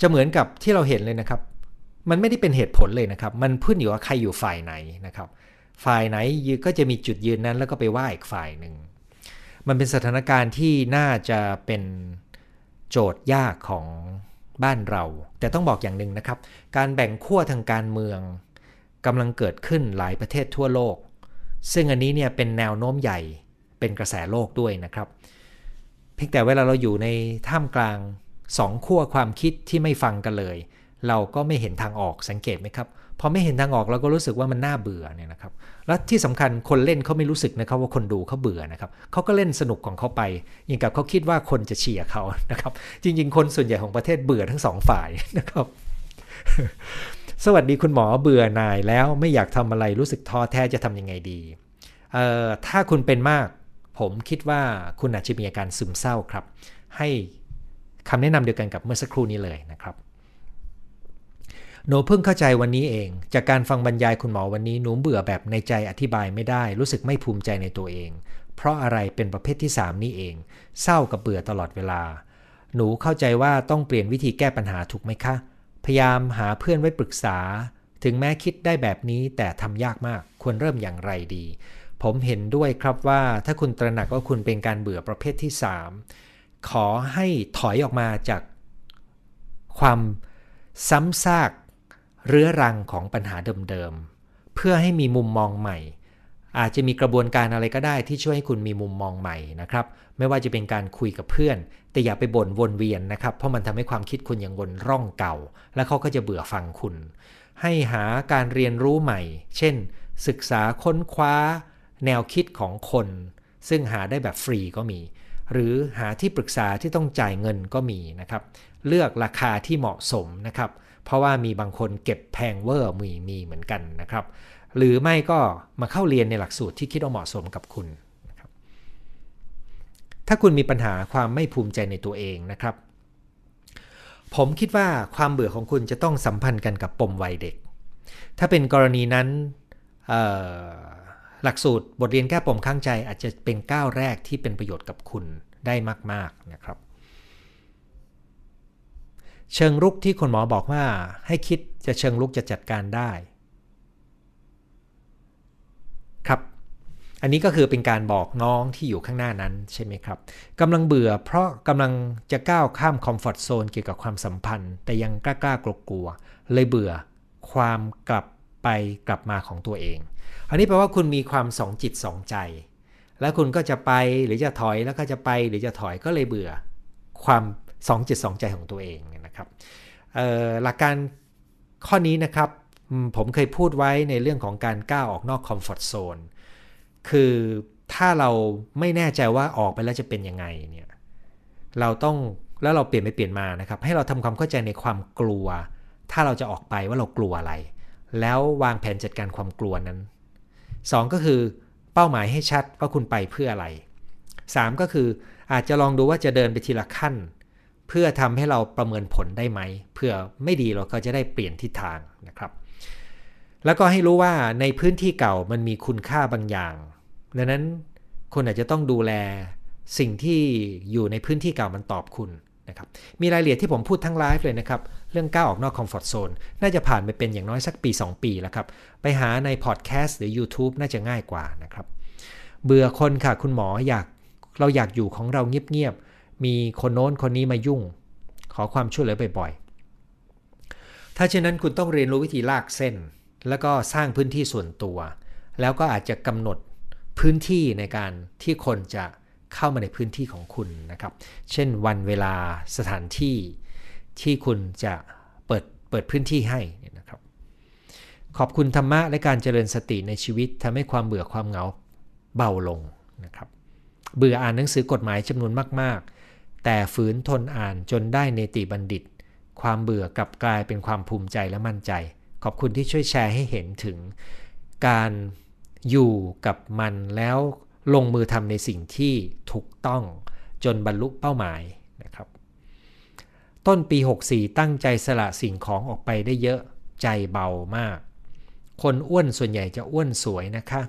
จะเหมือนกับที่เราเห็นเลยนะครับ มันไม่ได้เป็นเหตุผลเลยนะครับ มันพื้นอยู่ว่าใครอยู่ฝ่ายไหนนะครับ ฝ่ายไหนก็จะมีจุดยืนนั้น แล้วก็ไปว่าอีกฝ่ายหนึ่ง มันเป็นสถานการณ์ที่น่าจะเป็นโจทย์ยากของบ้านเรา แต่ต้องบอกอย่างหนึ่งนะครับ การแบ่งขั้วทางการเมืองกำลังเกิดขึ้นหลายประเทศทั่วโลก ซึ่งอันนี้เนี่ยเป็นแนวโน้มใหญ่ เป็นกระแสโลกด้วยนะครับ เพียงแต่เวลาเราอยู่ในท่ามกลางสองขั้วความคิดที่ไม่ฟังกันเลย เราก็ไม่เห็นทางออกสังเกตไหมครับพอไม่เห็นทางออกเราก็รู้สึกว่ามันน่าเบื่อเนี่ยนะครับและที่สำคัญคนเล่นเขาไม่รู้สึกนะครับว่าคนดูเขาเบื่อนะครับเขาก็เล่นสนุกของเขาไปอย่างกับเขาคิดว่าคนจะเชียร์เขานะครับจริง ๆ คนส่วนใหญ่ของประเทศเบื่อทั้งสองฝ่ายนะครับสวัสดีคุณหมอเบื่อหน่ายแล้วไม่อยากทำอะไรรู้สึกท้อแท้จะทำยังไงดีเอ่อถ้าคุณเป็นมาก ผมคิดว่าคุณอาจจะมีอาการซึมเศร้าครับ ให้คำแนะนำเดียวกันกับเมื่อสักครู่นี้เลยนะครับหนูเพิ่งเข้าใจวันนี้เอง จากการฟังบรรยายคุณหมอวันนี้หนูเบื่อแบบในใจอธิบายไม่ได้ รู้สึกไม่ภูมิใจในตัวเอง เพราะอะไรเป็นประเภทที่ 3 นี่เอง เศร้ากับเบื่อตลอดเวลา หนูเข้าใจว่าต้องเปลี่ยนวิธีแก้ปัญหาถูกไหมคะ พยายามหาเพื่อนไว้ปรึกษา ถึงแม้คิดได้แบบนี้แต่ทำยากมาก ควรเริ่มอย่างไรดี ผมเห็นด้วยครับว่าถ้าคุณตระหนักว่าคุณเป็นการเบื่อประเภทที่ 3 ขอให้ถอยออกมาจากความซ้ำซากเรื้อรังของปัญหาเดิมๆ เพื่อให้มีมุมมองใหม่ อาจจะมีกระบวนการอะไรก็ได้ที่ช่วยให้คุณมีมุมมองใหม่นะครับ ไม่ว่าจะเป็นการคุยกับเพื่อน แต่อย่าไปบ่นวนเวียนนะครับ เพราะมันทำให้ความคิดคุณยังวนร่องเก่า และเขาก็จะเบื่อฟังคุณ ให้หาการเรียนรู้ใหม่ เช่น ศึกษาค้นคว้า แนวคิดของคน ซึ่งหาได้แบบฟรีก็มี หรือหาที่ปรึกษาที่ต้องจ่ายเงินก็มีนะครับ เลือกราคาที่เหมาะสมนะครับ เพราะว่ามีบางคนเก็บแพงเวอร์มีมีเหมือนกันนะครับ หรือไม่ก็มาเข้าเรียนในหลักสูตรที่คิดว่าเหมาะสมกับคุณนะครับถ้าคุณมีปัญหาความไม่ภูมิใจในตัวเองนะครับผมคิดว่าความเบื่อของคุณจะต้องสัมพันธ์กันกับปมวัยเด็ก ถ้าเป็นกรณีนั้น หลักสูตรบทเรียนแก้ปมข้างใจอาจจะเป็นก้าวแรกที่เป็นประโยชน์กับคุณได้มาก ๆ นะครับ เชิงลุกที่คุณหมอบอกว่า ให้คิดจะเชิงลุกจะจัดการได้ ครับ อันนี้ก็คือเป็นการบอกน้องที่อยู่ข้างหน้านั้นใช่ไหมครับกำลังเบื่อเพราะกำลังจะก้าวข้าม comfort zone เกี่ยวกับความสัมพันธ์ แต่ยังกล้ากล้ากลัวกลัวเลยเบื่อความกลับไปกลับมาของตัวเอง อันนี้แปลว่าคุณมีความสองจิตสองใจ แล้วคุณก็จะไปหรือจะถอยแล้วก็จะไปหรือจะถอยก็เลยเบื่อความสองจิตสองใจของตัวเองนะครับหลักการข้อนี้นะครับผมเคยพูดไว้ในเรื่องของการก้าวออกนอก comfort zoneคือถ้าเราไม่แน่ใจว่าออกไปแล้วจะเป็นยังไงเนี่ยเราต้องแล้วเราเปลี่ยนไปเปลี่ยนมานะครับ ให้เราทำความเข้าใจในความกลัว ถ้าเราจะออกไปว่าเรากลัวอะไร แล้ววางแผนจัดการความกลัวนั้น 2 ก็คือเป้าหมายให้ชัดว่าคุณไปเพื่ออะไร 3 ก็คืออาจจะลองดูว่าจะเดินไปทีละขั้น เพื่อทำให้เราประเมินผลได้ไหมเพื่อไม่ดีเราก็จะได้เปลี่ยนทิศทางนะครับ แล้วก็ให้รู้ว่าในพื้นที่เก่ามันมีคุณค่าบางอย่างดังนั้นคนอาจจะต้องดูแลสิ่งที่อยู่ในพื้นที่เก่ามันตอบคุณ นะครับมีรายละเอียดที่ผมพูดทั้งไลฟ์เลยนะครับ เรื่องก้าวออกนอกคอมฟอร์ทโซนน่าจะผ่านไปเป็นอย่างน้อยสักปี 2 ปีแล้วครับ ไปหาในพอดแคสต์หรือ YouTube น่าจะง่ายกว่านะครับ เบื่อคนค่ะคุณหมออยากเราอยากอยู่ของเราเงียบๆ มีคนโน้นคนนี้มายุ่ง ขอความช่วยเหลือบ่อยๆ ถ้าเช่นนั้นคุณต้องเรียนรู้วิธีลากเส้น แล้วก็สร้างพื้นที่ส่วนตัว แล้วก็อาจจะกำหนดพื้นที่ในการที่คนจะ เข้ามาในพื้นที่ของคุณนะครับ เช่นวันเวลาสถานที่ที่คุณจะเปิดเปิดพื้นที่ให้นะครับ ขอบคุณธรรมะและการเจริญสติในชีวิตทำให้ความเบื่อความเหงาเบาลงนะครับ เบื่ออ่านหนังสือกฎหมายจำนวนมากแต่ฝืนทนอ่านจนได้เนติบัณฑิต ความเบื่อกลับกลายเป็นความภูมิใจและมั่นใจ ขอบคุณที่ช่วยแชร์ให้เห็นถึงการอยู่กับมันแล้ว ลงมือทำในสิ่งที่ถูกต้องจนบรรลุเป้าหมายนะครับ ต้นปี 64 ตั้งใจสละสิ่งของออกไปได้เยอะใจเบามาก คนอ้วนส่วนใหญ่จะอ้วนสวยนะคะ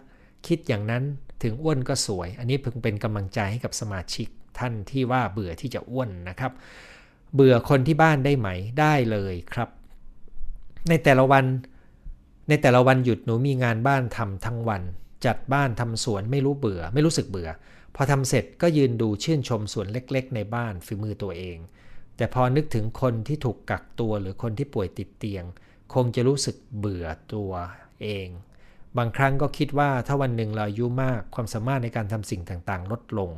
คิดอย่างนั้นถึงอ้วนก็สวย อันนี้เพิ่งเป็นกำลังใจให้กับสมาชิกท่านที่ว่าเบื่อที่จะอ้วนนะครับ เบื่อคนที่บ้านได้ไหมได้เลยครับ ในแต่ละวัน ในแต่ละวันหยุดหนูมีงานบ้านทำทั้งวัน จัดบ้านทำสวนไม่รู้เบื่อ ไม่รู้สึกเบื่อ พอทำเสร็จก็ยืนดูชื่นชมสวนเล็ก ๆ ในบ้านฝีมือตัวเอง แต่พอนึกถึงคนที่ถูกกักตัวหรือคนที่ป่วยติดเตียง คงจะรู้สึกเบื่อตัวเอง บางครั้งก็คิดว่าถ้าวันหนึ่งเราอายุมากความสามารถในการทำสิ่งต่างๆ ลดลง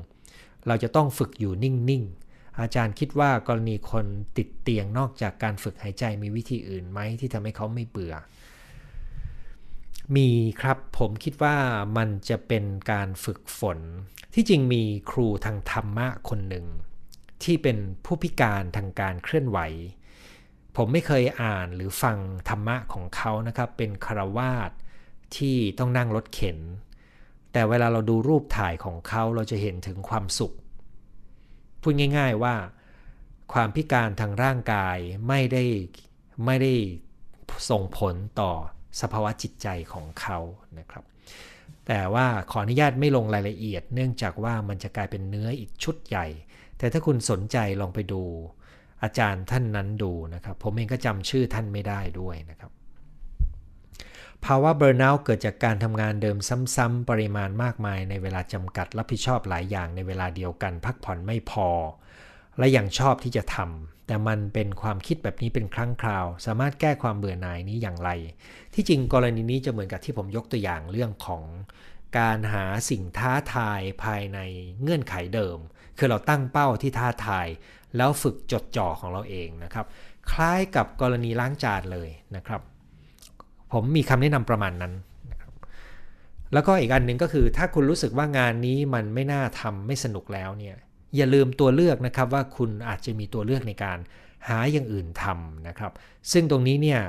เราจะต้องฝึกอยู่นิ่งๆ อาจารย์คิดว่ากรณีคนติดเตียงนอกจากการฝึกหายใจมีวิธีอื่นไหมที่ทำให้เขาไม่เบื่อ มีครับผมคิดว่ามันจะเป็นการฝึกฝน ที่จริงมีครูทางธรรมะคนหนึ่ง ที่เป็นผู้พิการทางการเคลื่อนไหว ผมไม่เคยอ่านหรือฟังธรรมะของเขานะครับ เป็นคารวาสที่ต้องนั่งรถเข็น แต่เวลาเราดูรูปถ่ายของเขาเราจะเห็นถึงความสุข พูดง่าย ๆว่า ความพิการทางร่างกายไม่ได้ไม่ได้ส่งผลต่อ สภาวะจิตใจของเขานะครับ แต่ว่าขออนุญาตไม่ลงรายละเอียด เนื่องจากว่ามันจะกลายเป็นเนื้ออีกชุดใหญ่ แต่ถ้าคุณสนใจลองไปดูอาจารย์ท่านนั้นดูนะครับ ผมเองก็จำชื่อท่านไม่ได้ด้วยนะครับ ภาวะเบอร์น u ์เกิดจากการทำงานเดิมซ้ำๆปริมาณมากมายในเวลาจำกัดรับผิดชอบหลายอย่างในเวลาเดียวกัน พักผ่อนไม่พอ และยังชอบที่จะทำ แต่มันเป็นความคิดแบบนี้เป็นครั้งคราว สามารถแก้ความเบื่อหน่ายนี้อย่างไร ที่จริงกรณีนี้จะเหมือนกับที่ผมยกตัวอย่างเรื่องของการหาสิ่งท้าทายภายในเงื่อนไขเดิม คือเราตั้งเป้าที่ท้าทาย แล้วฝึกจดจ่อของเราเองนะครับ คล้ายกับกรณีล้างจานเลยนะครับ ผมมีคำแนะนำประมาณนั้น แล้วก็อีกอันหนึ่งก็คือถ้าคุณรู้สึกว่างานนี้มันไม่น่าทำไม่สนุกแล้วเนี่ย อย่าลืมตัวเลือกนะครับว่าคุณอาจจะมีตัวเลือกในการหาอย่างอื่นทำนะครับ ซึ่งตรงนี้เนี่ย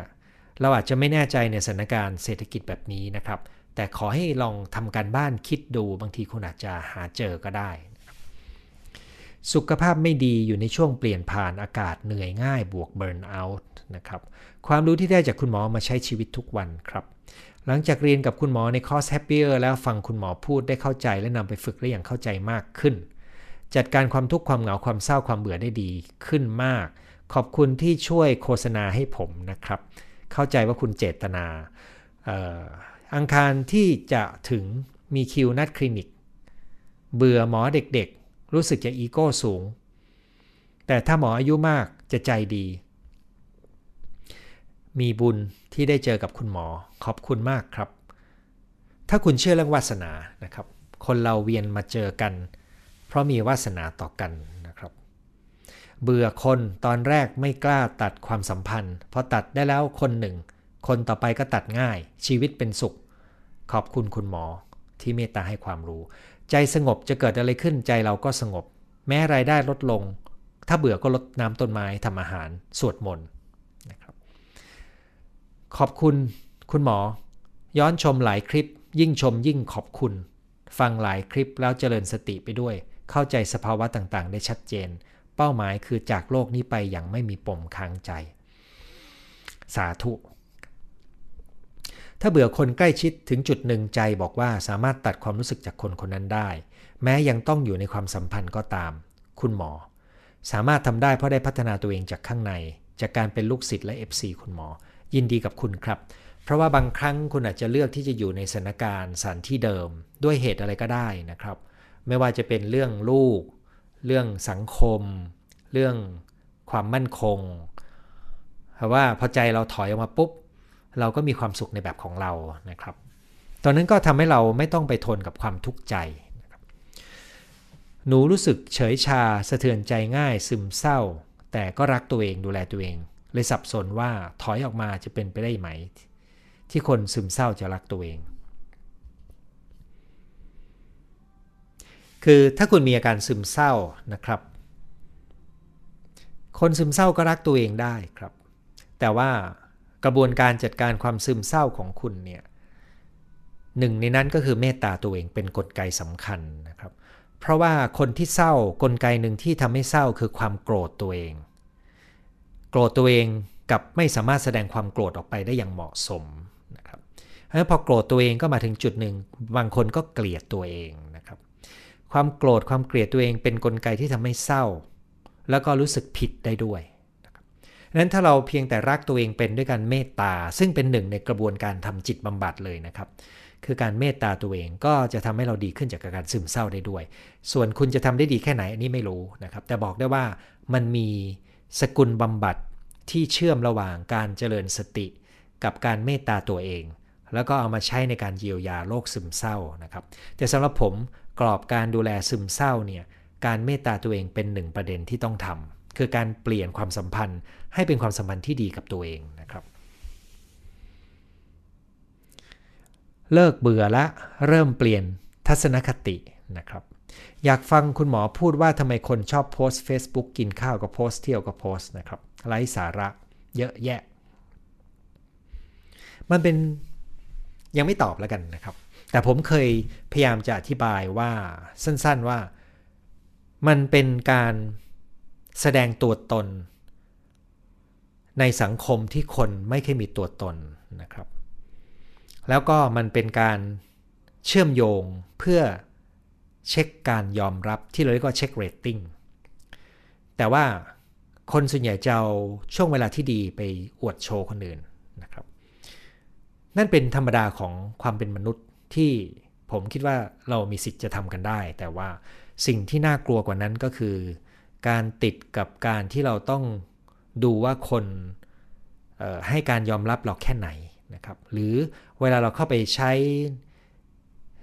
เราอาจจะไม่แน่ใจในสถานการณ์เศรษฐกิจแบบนี้นะครับ แต่ขอให้ลองทำการบ้านคิดดูบางทีคุณอาจจะหาเจอก็ได้ สุขภาพไม่ดีอยู่ในช่วงเปลี่ยนผ่านอากาศเหนื่อยง่ายบวกเบิร์นเอาท์นะครับความรู้ที่ได้จากคุณหมอมาใช้ชีวิตทุกวันครับ หลังจากเรียนกับคุณหมอในคอร์ส Happier แล้วฟังคุณหมอพูดได้เข้าใจและนำไปฝึกได้อย่างเข้าใจมากขึ้น จัดการความทุกข์ความเหงาความเศร้าความเบื่อได้ดีขึ้นมาก ขอบคุณที่ช่วยโฆษณาให้ผมนะครับ เข้าใจว่าคุณเจตนาอังคารที่จะถึงมีคิวนัดคลินิก เบื่อหมอเด็กๆ รู้สึกจะอีโก้สูง แต่ถ้าหมออายุมากจะใจดี มีบุญที่ได้เจอกับคุณหมอ ขอบคุณมากครับ ถ้าคุณเชื่อเรื่องวาสนานะครับ คนเราเวียนมาเจอกันเราะมีวาสนาต่อกันนะครับ เบื่อคนตอนแรกไม่กล้าตัดความสัมพันธ์ พอตัดได้แล้วคนหนึ่ง คนต่อไปก็ตัดง่าย ชีวิตเป็นสุข ขอบคุณคุณหมอที่เมตตาให้ความรู้ ใจสงบจะเกิดอะไรขึ้นใจเราก็สงบ แม้รายได้ลดลง ถ้าเบื่อก็ลดน้ำต้นไม้ทำอาหาร สวดมนต์นะครับ ขอบคุณคุณหมอ ย้อนชมหลายคลิป ยิ่งชมยิ่งขอบคุณ ฟังหลายคลิปแล้วเจริญสติไปด้วย เข้าใจสภาวะต่างๆ ได้ชัดเจน เป้าหมายคือจากโลกนี้ไปอย่างไม่มีปมค้างใจ สาธุ ถ้าเบื่อคนใกล้ชิดถึงจุดหนึ่งใจบอกว่าสามารถตัดความรู้สึกจากคนคนนั้นได้ แม้ยังต้องอยู่ในความสัมพันธ์ก็ตาม คุณหมอ สามารถทำได้เพราะได้พัฒนาตัวเองจากข้างใน จากการเป็นลูกศิษย์และ FC คุณหมอ ยินดีกับคุณครับเพราะว่าบางครั้งคุณอาจจะเลือกที่จะอยู่ในสถานการณ์สถานที่เดิม ด้วยเหตุอะไรก็ได้นะครับ ไม่ว่าจะเป็นเรื่องลูก เรื่องสังคม เรื่องความมั่นคงเพราะว่าพอใจเราถอยออกมาปุ๊บ เราก็มีความสุขในแบบของเรานะครับ ตอนนั้นก็ทำให้เราไม่ต้องไปทนกับความทุกข์ใจหนูรู้สึกเฉยชาสะเทือนใจง่ายซึมเศร้า แต่ก็รักตัวเองดูแลตัวเอง เลยสับสนว่าถอยออกมาจะเป็นไปได้ไหม ที่คนซึมเศร้าจะรักตัวเอง คือถ้าคุณมีอาการซึมเศร้านะครับ คนซึมเศร้าก็รักตัวเองได้ครับ แต่ว่ากระบวนการจัดการความซึมเศร้าของคุณเนี่ยหนึ่งในนั้นก็คือเมตตาตัวเองเป็นกลไกสำคัญนะครับ เพราะว่าคนที่เศร้ากลไกหนึ่งที่ทำให้เศร้าคือความโกรธตัวเอง โกรธตัวเองกับไม่สามารถแสดงความโกรธออกไปได้อย่างเหมาะสมนะครับเพราะฉะนั้นพอโกรธตัวเองก็มาถึงจุดหนึ่งบางคนก็เกลียดตัวเอง ความโกรธความเกลียดตัวเองเป็นนกลไกที่ทำให้เศร้า แล้วก็รู้สึกผิดได้ด้วยนั้นถ้าเราเพียงแต่รักตัวเองเป็นด้วยการเมตตา ซึ่งเป็นหนึ่งในกระบวนการทำจิตบำบัดเลยนะครับ คือการเมตตาตัวเองก็จะทำให้เราดีขึ้นจากการซึมเศร้าได้ด้วย ส่วนคุณจะทำได้ดีแค่ไหนอันนี้ไม่รู้นะครับ แต่บอกได้ว่ามันมีสกุลบำบัดที่เชื่อมระหว่างการเจริญสติ กับการเมตตาตัวเอง แล้วก็เอามาใช้ในการเยียวยาโรคซึมเศร้านะครับ แต่สำหรับผม กรอบการดูแลซึมเศร้าเนี่ยการเมตตาตัวเองเป็นหนึ่งประเด็นที่ต้องทำคือการเปลี่ยนความสัมพันธ์ ให้เป็นความสัมพันธ์ที่ดีกับตัวเองนะครับ เลิกเบื่อละเริ่มเปลี่ยนทัศนคตินะครับ อยากฟังคุณหมอพูดว่าทำไมคนชอบโพสต์ Facebook กินข้าวก็โพสต์เที่ยวก็โพสต์นะครับไร้สาระเยอะแยะ มันเป็นยังไม่ตอบแล้วกันนะครับ แต่ผมเคยพยายามจะอธิบายว่าสั้นๆว่ามันเป็นการแสดงตัวตน ในสังคมที่คนไม่เคยมีตัวตนนะครับ แล้วก็มันเป็นการเชื่อมโยงเพื่อเช็คการยอมรับที่เราเรียกว่าเช็คเรตติ้งแต่ว่าคนส่วนใหญ่จะเอาช่วงเวลาที่ดีไปอวดโชว์คนอื่นนะครับ นั่นเป็นธรรมดาของความเป็นมนุษย์ ที่ผมคิดว่าเรามีสิทธิ์จะทำกันได้ แต่ว่าสิ่งที่น่ากลัวกว่านั้นก็คือ การติดกับการที่เราต้องดูว่าคนให้การยอมรับเราแค่ไหนนะครับหรือเวลาเราเข้าไปใช้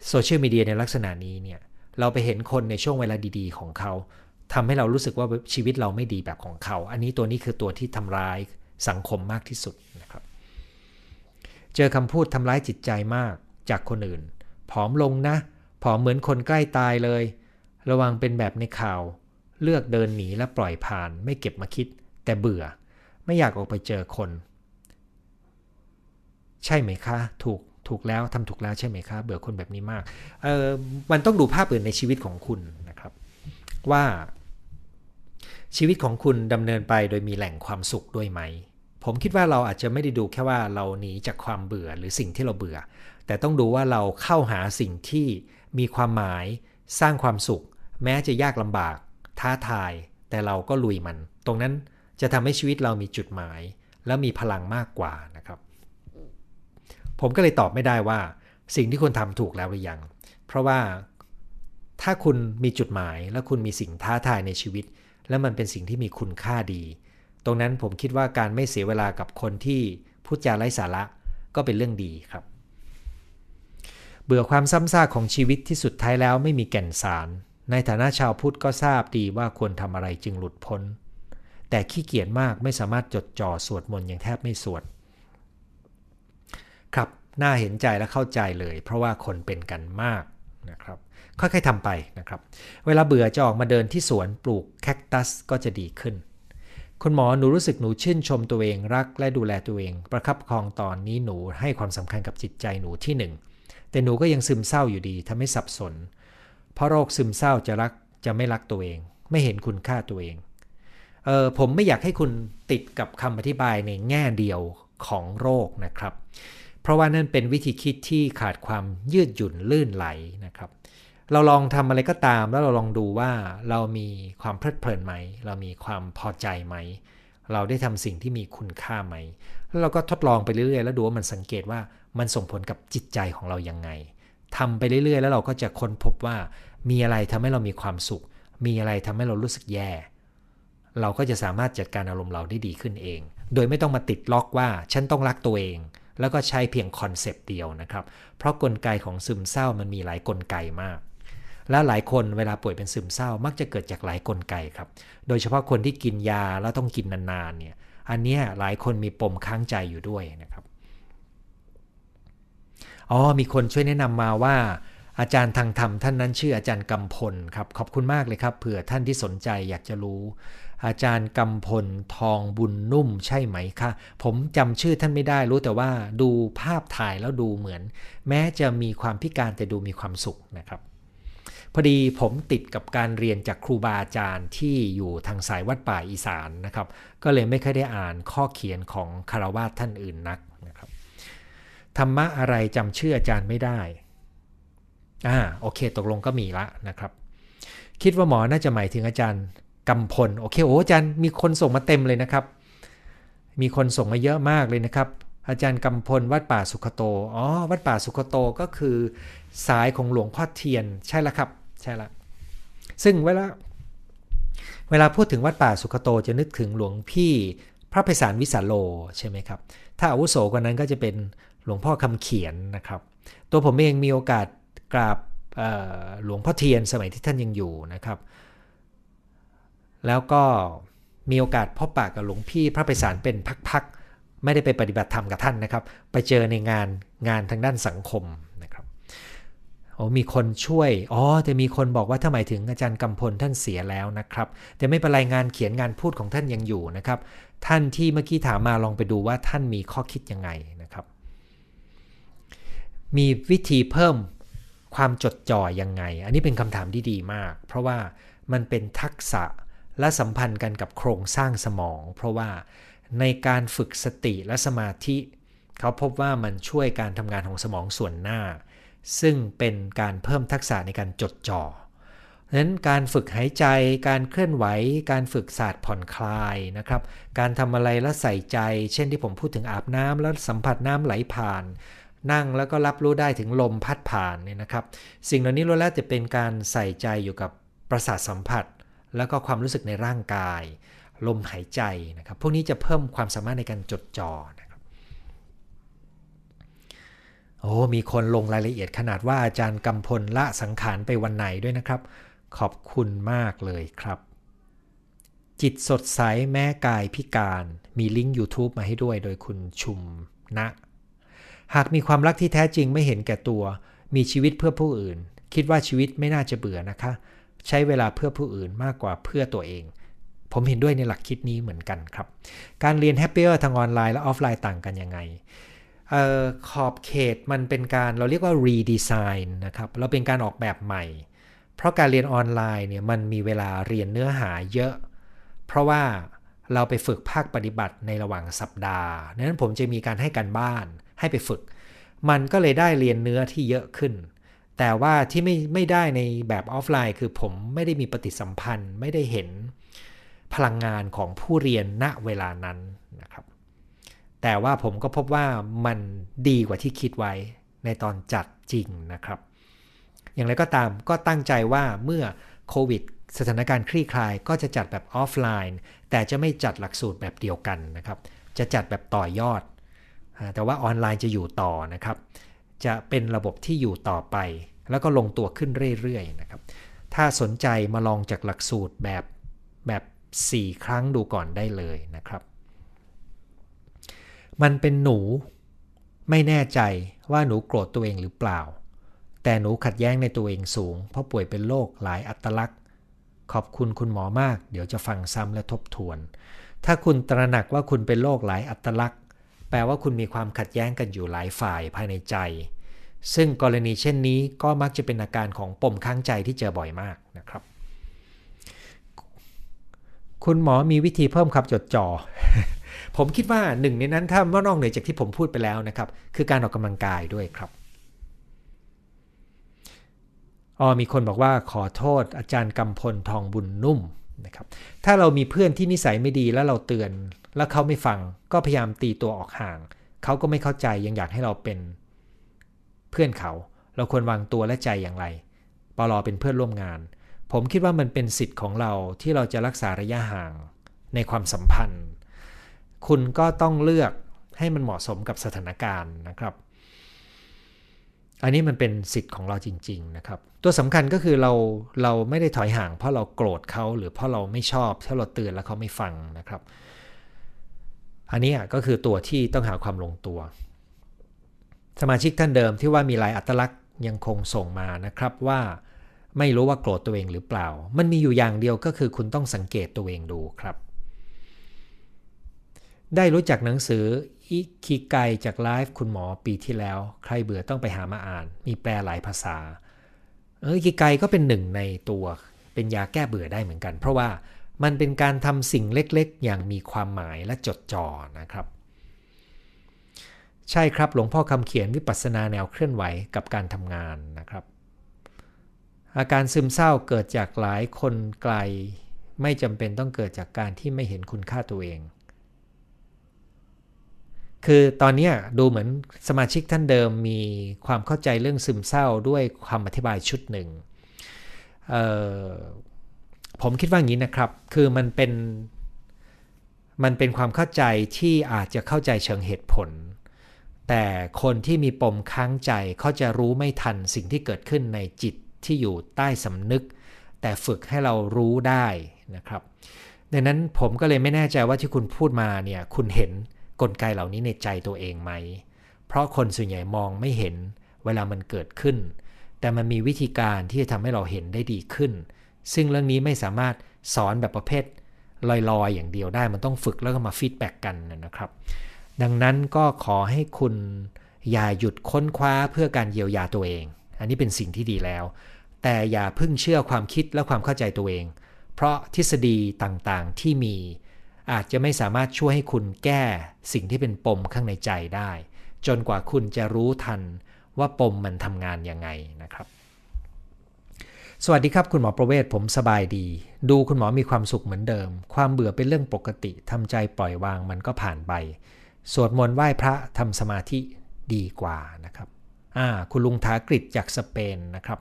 โซเชียลมีเดียในลักษณะนี้เนี่ยเราไปเห็นคนในช่วงเวลาดีๆ ของเขาทำให้เรารู้สึกว่าชีวิตเราไม่ดีแบบของเขา อันนี้ตัวนี้คือตัวที่ทำร้ายสังคมมากที่สุดนะครับ เจอคำพูดทำร้ายจิตใจมาก จากคนอื่น ผอมลงนะ ผอมเหมือนคนใกล้ตายเลย ระวังเป็นแบบในข่าว เลือกเดินหนีและปล่อยผ่าน ไม่เก็บมาคิด แต่เบื่อ ไม่อยากออกไปเจอคน ใช่ไหมคะ ถูกถูกแล้วทำถูกแล้วใช่ไหมคะ เบื่อคนแบบนี้มาก เออมันต้องดูภาพอื่นในชีวิตของคุณนะครับ ว่าชีวิตของคุณดำเนินไปโดยมีแหล่งความสุขด้วยไหม ผมคิดว่าเราอาจจะไม่ได้ดูแค่ว่าเราหนีจากความเบื่อหรือสิ่งที่เราเบื่อ แต่ต้องดูว่าเราเข้าหาสิ่งที่มีความหมาย สร้างความสุข แม้จะยากลำบาก ท้าทาย แต่เราก็ลุยมัน ตรงนั้นจะทำให้ชีวิตเรามีจุดหมาย และมีพลังมากกว่านะครับ ผมก็เลยตอบไม่ได้ว่า สิ่งที่คุณทำถูกแล้วหรือยัง เพราะว่าถ้าคุณมีจุดหมายและคุณมีสิ่งท้าทายในชีวิต และมันเป็นสิ่งที่มีคุณค่าดี ตรงนั้นผมคิดว่าการไม่เสียเวลากับคนที่พูดจาไร้สาระก็เป็นเรื่องดีครับ เบื่อความซ้ำซากของชีวิตที่สุดท้ายแล้วไม่มีแก่นสาร ในฐานะชาวพุทธก็ทราบดีว่าควรทำอะไรจึงหลุดพ้น แต่ขี้เกียจมากไม่สามารถจดจ่อสวดมนต์อย่างแทบไม่สวด ครับ น่าเห็นใจและเข้าใจเลย เพราะว่าคนเป็นกันมากนะครับ ค่อยๆทำไปนะครับ เวลาเบื่อจะออกมาเดินที่สวนปลูกแคคตัสก็จะดีขึ้นคุณหมอหนูรู้สึกหนูชื่นชมตัวเองรักและดูแลตัวเอง ประคับครองตอนนี้หนูให้ความสำคัญกับจิตใจหนูที่หนึ่ง แต่หนูก็ยังซึมเศร้าอยู่ดีทำให้สับสน เพราะโรคซึมเศร้าจะรักจะไม่รักตัวเอง ไม่เห็นคุณค่าตัวเองเออผมไม่อยากให้คุณติดกับคำอธิบายในแง่เดียวของโรคนะครับ เพราะว่านั่นเป็นวิธีคิดที่ขาดความยืดหยุ่นลื่นไหลนะครับ เราลองทำอะไรก็ตามแล้วเราลองดูว่าเรามีความเพลิดเพลินไหม เรามีความพอใจไหม เราได้ทำสิ่งที่มีคุณค่าไหม แล้วเราก็ทดลองไปเรื่อยๆ แล้วดูว่ามันสังเกตว่ามันส่งผลกับจิตใจของเรายังไงทำไปเรื่อยๆ แล้วเราก็จะค้นพบว่ามีอะไรทำให้เรามีความสุข มีอะไรทำให้เรารู้สึกแย่ เราก็จะสามารถจัดการอารมณ์เราได้ดีขึ้นเอง โดยไม่ต้องมาติดล็อกว่าฉันต้องรักตัวเอง แล้วก็ใช้เพียงคอนเซปต์เดียวนะครับ เพราะกลไกของซึมเศร้ามันมีหลายกลไกมากและหลายคนเวลาป่วยเป็นซึมเศร้ามักจะเกิดจากหลายกลไกครับ โดยเฉพาะคนที่กินยาแล้วต้องกินนานๆเนี่ย อันนี้หลายคนมีปมค้างใจอยู่ด้วยนะครับอ๋อมีคนช่วยแนะนำมาว่าอาจารย์ทางธรรมท่านนั้นชื่ออาจารย์กำพลครับขอบคุณมากเลยครับเผื่อท่านที่สนใจอยากจะรู้ อาจารย์กำพลทองบุญนุ่มใช่ไหมคะผมจำชื่อท่านไม่ได้รู้แต่ว่าดูภาพถ่ายแล้วดูเหมือน แม้จะมีความพิการแต่ดูมีความสุขนะครับ พอดีผมติดกับการเรียนจากครูบาอาจารย์ที่อยู่ทางสายวัดป่าอีสานนะครับ ก็เลยไม่ค่อยได้อ่านข้อเขียนของคารวาสท่านอื่นนักนะครับธรรมะอะไรจำชื่ออาจารย์ไม่ได้อ่าโอเค ตกลงก็มีละนะครับ คิดว่าหมอน่าจะหมายถึงอาจารย์กำพลโอเคโอ้อาจารย์มีคนส่งมาเต็มเลยนะครับ มีคนส่งมาเยอะมากเลยนะครับ อาจารย์กำพลวัดป่าสุขโตอ๋อวัดป่าสุขโตก็คือ สายของหลวงพ่อเทียนใช่ล้วครับ ใช่ละซึ่งเวลา เวลาพูดถึงวัดป่าสุขโตจะนึกถึงหลวงพี่พระไพศาลวิสาโลใช่ไหมครับ ถ้าอาวุโสกว่านั้นก็จะเป็นหลวงพ่อคำเขียนนะครับ ตัวผมเองมีโอกาสกราบหลวงพ่อเทียนสมัยที่ท่านยังอยู่นะครับ แล้วก็มีโอกาสพบปะกับหลวงพี่พระไพศาลเป็นพักๆ ไม่ได้ไปปฏิบัติธรรมกับท่านนะครับ ไปเจอในงานงานทางด้านสังคม โอ้มีคนช่วย อ๋อ แต่มีคนบอกว่าถ้าหมายถึงอาจารย์กำพลท่านเสียแล้วนะครับ แต่ไม่เป็นไรงานเขียนงานพูดของท่านยังอยู่นะครับ ท่านที่เมื่อกี้ถามมาลองไปดูว่าท่านมีข้อคิดยังไงนะครับ มีวิธีเพิ่มความจดจ่อยังไง อันนี้เป็นคำถามที่ดีมาก เพราะว่ามันเป็นทักษะและสัมพันธ์กันกับโครงสร้างสมอง เพราะว่าในการฝึกสติและสมาธิ เขาพบว่ามันช่วยการทำงานของสมองส่วนหน้า ซึ่งเป็นการเพิ่มทักษะในการจดจ่อนั้นการฝึกหายใจ การเคลื่อนไหว การฝึกศาสตร์ผ่อนคลายนะครับ การทำอะไรแล้วใส่ใจ เช่นที่ผมพูดถึงอาบน้ำแล้วสัมผัสน้ำไหลผ่าน นั่งแล้วก็รับรู้ได้ถึงลมพัดผ่านเนี่ยนะครับ สิ่งเหล่านี้ล้วนแล้วจะเป็นการใส่ใจอยู่กับประสาทสัมผัส แล้วก็ความรู้สึกในร่างกาย ลมหายใจนะครับ พวกนี้จะเพิ่มความสามารถในการจดจ่อนะครับ โอ้มีคนลงรายละเอียดขนาดว่าอาจารย์กำพลละสังขารไปวันไหนด้วยนะครับ ขอบคุณมากเลยครับ จิตสดใสแม้กายพิการมีลิงก์ YouTube มาให้ด้วยโดยคุณชุมนะ หากมีความรักที่แท้จริงไม่เห็นแก่ตัว มีชีวิตเพื่อผู้อื่น คิดว่าชีวิตไม่น่าจะเบื่อนะคะ ใช้เวลาเพื่อผู้อื่นมากกว่าเพื่อตัวเองผมเห็นด้วยในหลักคิดนี้เหมือนกันครับ การเรียน Happier ทางออนไลน์และออฟไลน์ต่างกันยังไง อ๋อขอบเขตมันเป็นการเราเรียกว่า redesign นะครับ เราเป็นการออกแบบใหม่ เพราะการเรียนออนไลน์เนี่ยมันมีเวลาเรียนเนื้อหาเยอะ เพราะว่าเราไปฝึกภาคปฏิบัติในระหว่างสัปดาห์ดังนั้นผมจะมีการให้การบ้านให้ไปฝึก มันก็เลยได้เรียนเนื้อที่เยอะขึ้น แต่ว่าที่ไม่ไม่ได้ในแบบออฟไลน์ คือผมไม่ได้มีปฏิสัมพันธ์ ไม่ได้เห็นพลังงานของผู้เรียนณเวลานั้นนะครับ แต่ว่าผมก็พบว่ามันดีกว่าที่คิดไว้ในตอนจัดจริงนะครับ อย่างไรก็ตามก็ตั้งใจว่าเมื่อโควิดสถานการณ์คลี่คลายก็จะจัดแบบออฟไลน์ แต่จะไม่จัดหลักสูตรแบบเดียวกันนะครับ จะจัดแบบต่อยอด แต่ว่าออนไลน์จะอยู่ต่อนะครับ จะเป็นระบบที่อยู่ต่อไป แล้วก็ลงตัวขึ้นเรื่อยๆนะครับ ถ้าสนใจมาลองจากหลักสูตรแบบแบบ 4 ครั้งดูก่อนได้เลยนะครับ มันเป็นหนู ไม่แน่ใจว่าหนูโกรธตัวเองหรือเปล่า แต่หนูขัดแย้งในตัวเองสูง เพราะป่วยเป็นโรคหลายอัตลักษณ์ ขอบคุณคุณหมอมาก เดี๋ยวจะฟังซ้ำและทบทวน ถ้าคุณตระหนักว่าคุณเป็นโรคหลายอัตลักษณ์ แปลว่าคุณมีความขัดแย้งกันอยู่หลายฝ่ายภายในใจ ซึ่งกรณีเช่นนี้ก็มักจะเป็นอาการของปมค้างใจที่เจอบ่อยมากนะครับ คุณหมอมีวิธีเพิ่มความจดจอ่อ ผมคิดว่าหนึ่งในนั้นถ้าว่านอกเหนือจากที่ผมพูดไปแล้วนะครับ คือการออกกำลังกายด้วยครับอ๋อมีคนบอกว่าขอโทษอาจารย์กำพลทองบุญนุ่มนะครับ ถ้าเรามีเพื่อนที่นิสัยไม่ดีแล้วเราเตือน แล้วเขาไม่ฟังก็พยายามตีตัวออกห่าง เขาก็ไม่เข้าใจยังอยากให้เราเป็นเพื่อนเขา เราควรวางตัวและใจอย่างไรปลอเป็นเพื่อนร่วมงาน ผมคิดว่ามันเป็นสิทธิ์ของเราที่เราจะรักษาระยะห่างในความสัมพันธ์ คุณก็ต้องเลือกให้มันเหมาะสมกับสถานการณ์นะครับ อันนี้มันเป็นสิทธิ์ของเราจริง ๆ นะครับ ตัวสำคัญก็คือเราเราไม่ได้ถอยห่าง เพราะเราโกรธเขาหรือเพราะเราไม่ชอบถ้าเราเตือนแล้วเขาไม่ฟังนะครับ อันนี้ก็คือตัวที่ต้องหาความลงตัว สมาชิกท่านเดิมที่ว่ามีลายอัตลักษณ์ยังคงส่งมานะครับว่าไม่รู้ว่าโกรธตัวเองหรือเปล่า มันมีอยู่อย่างเดียวก็คือคุณต้องสังเกตตัวเองดูครับ ได้รู้จักหนังสืออิคิไกจากไลฟ์คุณหมอปีที่แล้ว ใครเบื่อต้องไปหามาอ่าน มีแปลหลายภาษาเอออิคิไกก็เป็นหนึ่งในตัวเป็นยาแก้เบื่อได้เหมือนกัน เพราะว่ามันเป็นการทำสิ่งเล็กๆ อย่างมีความหมายและจดจ่อนะครับ ใช่ครับหลวงพ่อคำเขียนวิปัสสนาแนวเคลื่อนไหวกับการทำงานนะครับ อาการซึมเศร้าเกิดจากหลายคนไกล ไม่จำเป็นต้องเกิดจากการที่ไม่เห็นคุณค่าตัวเอง คือตอนนี้ดูเหมือนสมาชิกท่านเดิมมีความเข้าใจเรื่องซึมเศร้าด้วยความอธิบายชุดหนึ่ง ผมคิดว่างี้นะครับ คือมันเป็น มันเป็นความเข้าใจที่อาจจะเข้าใจเชิงเหตุผล แต่คนที่มีปมค้างใจเขาจะรู้ไม่ทันสิ่งที่เกิดขึ้นในจิตที่อยู่ใต้สำนึก แต่ฝึกให้เรารู้ได้นะครับ ดังนั้นผมก็เลยไม่แน่ใจว่าที่คุณพูดมาเนี่ยคุณเห็น กลไกเหล่านี้ในใจตัวเองไหม เพราะคนส่วนใหญ่มองไม่เห็นเวลามันเกิดขึ้น แต่มันมีวิธีการที่จะทำให้เราเห็นได้ดีขึ้น ซึ่งเรื่องนี้ไม่สามารถสอนแบบประเภทลอยๆอย่างเดียวได้ มันต้องฝึกแล้วก็มา feedback กันนะครับ ดังนั้นก็ขอให้คุณอย่าหยุดค้นคว้าเพื่อการเยียวยาตัวเอง อันนี้เป็นสิ่งที่ดีแล้ว แต่อย่าพิ่งเชื่อความคิดและความเข้าใจตัวเอง เพราะทฤษฎีต่างๆที่มี อาจจะไม่สามารถช่วยให้คุณแก้สิ่งที่เป็นปมข้างในใจได้ จนกว่าคุณจะรู้ทันว่าปมมันทำงานยังไงนะครับ สวัสดีครับคุณหมอประเวศผมสบายดี ดูคุณหมอมีความสุขเหมือนเดิม ความเบื่อเป็นเรื่องปกติทำใจปล่อยวางมันก็ผ่านไปสวดมนต์ไหว้พระทำสมาธิดีกว่านะครับอ่าคุณลุงทากฤษจากสเปนนะครับ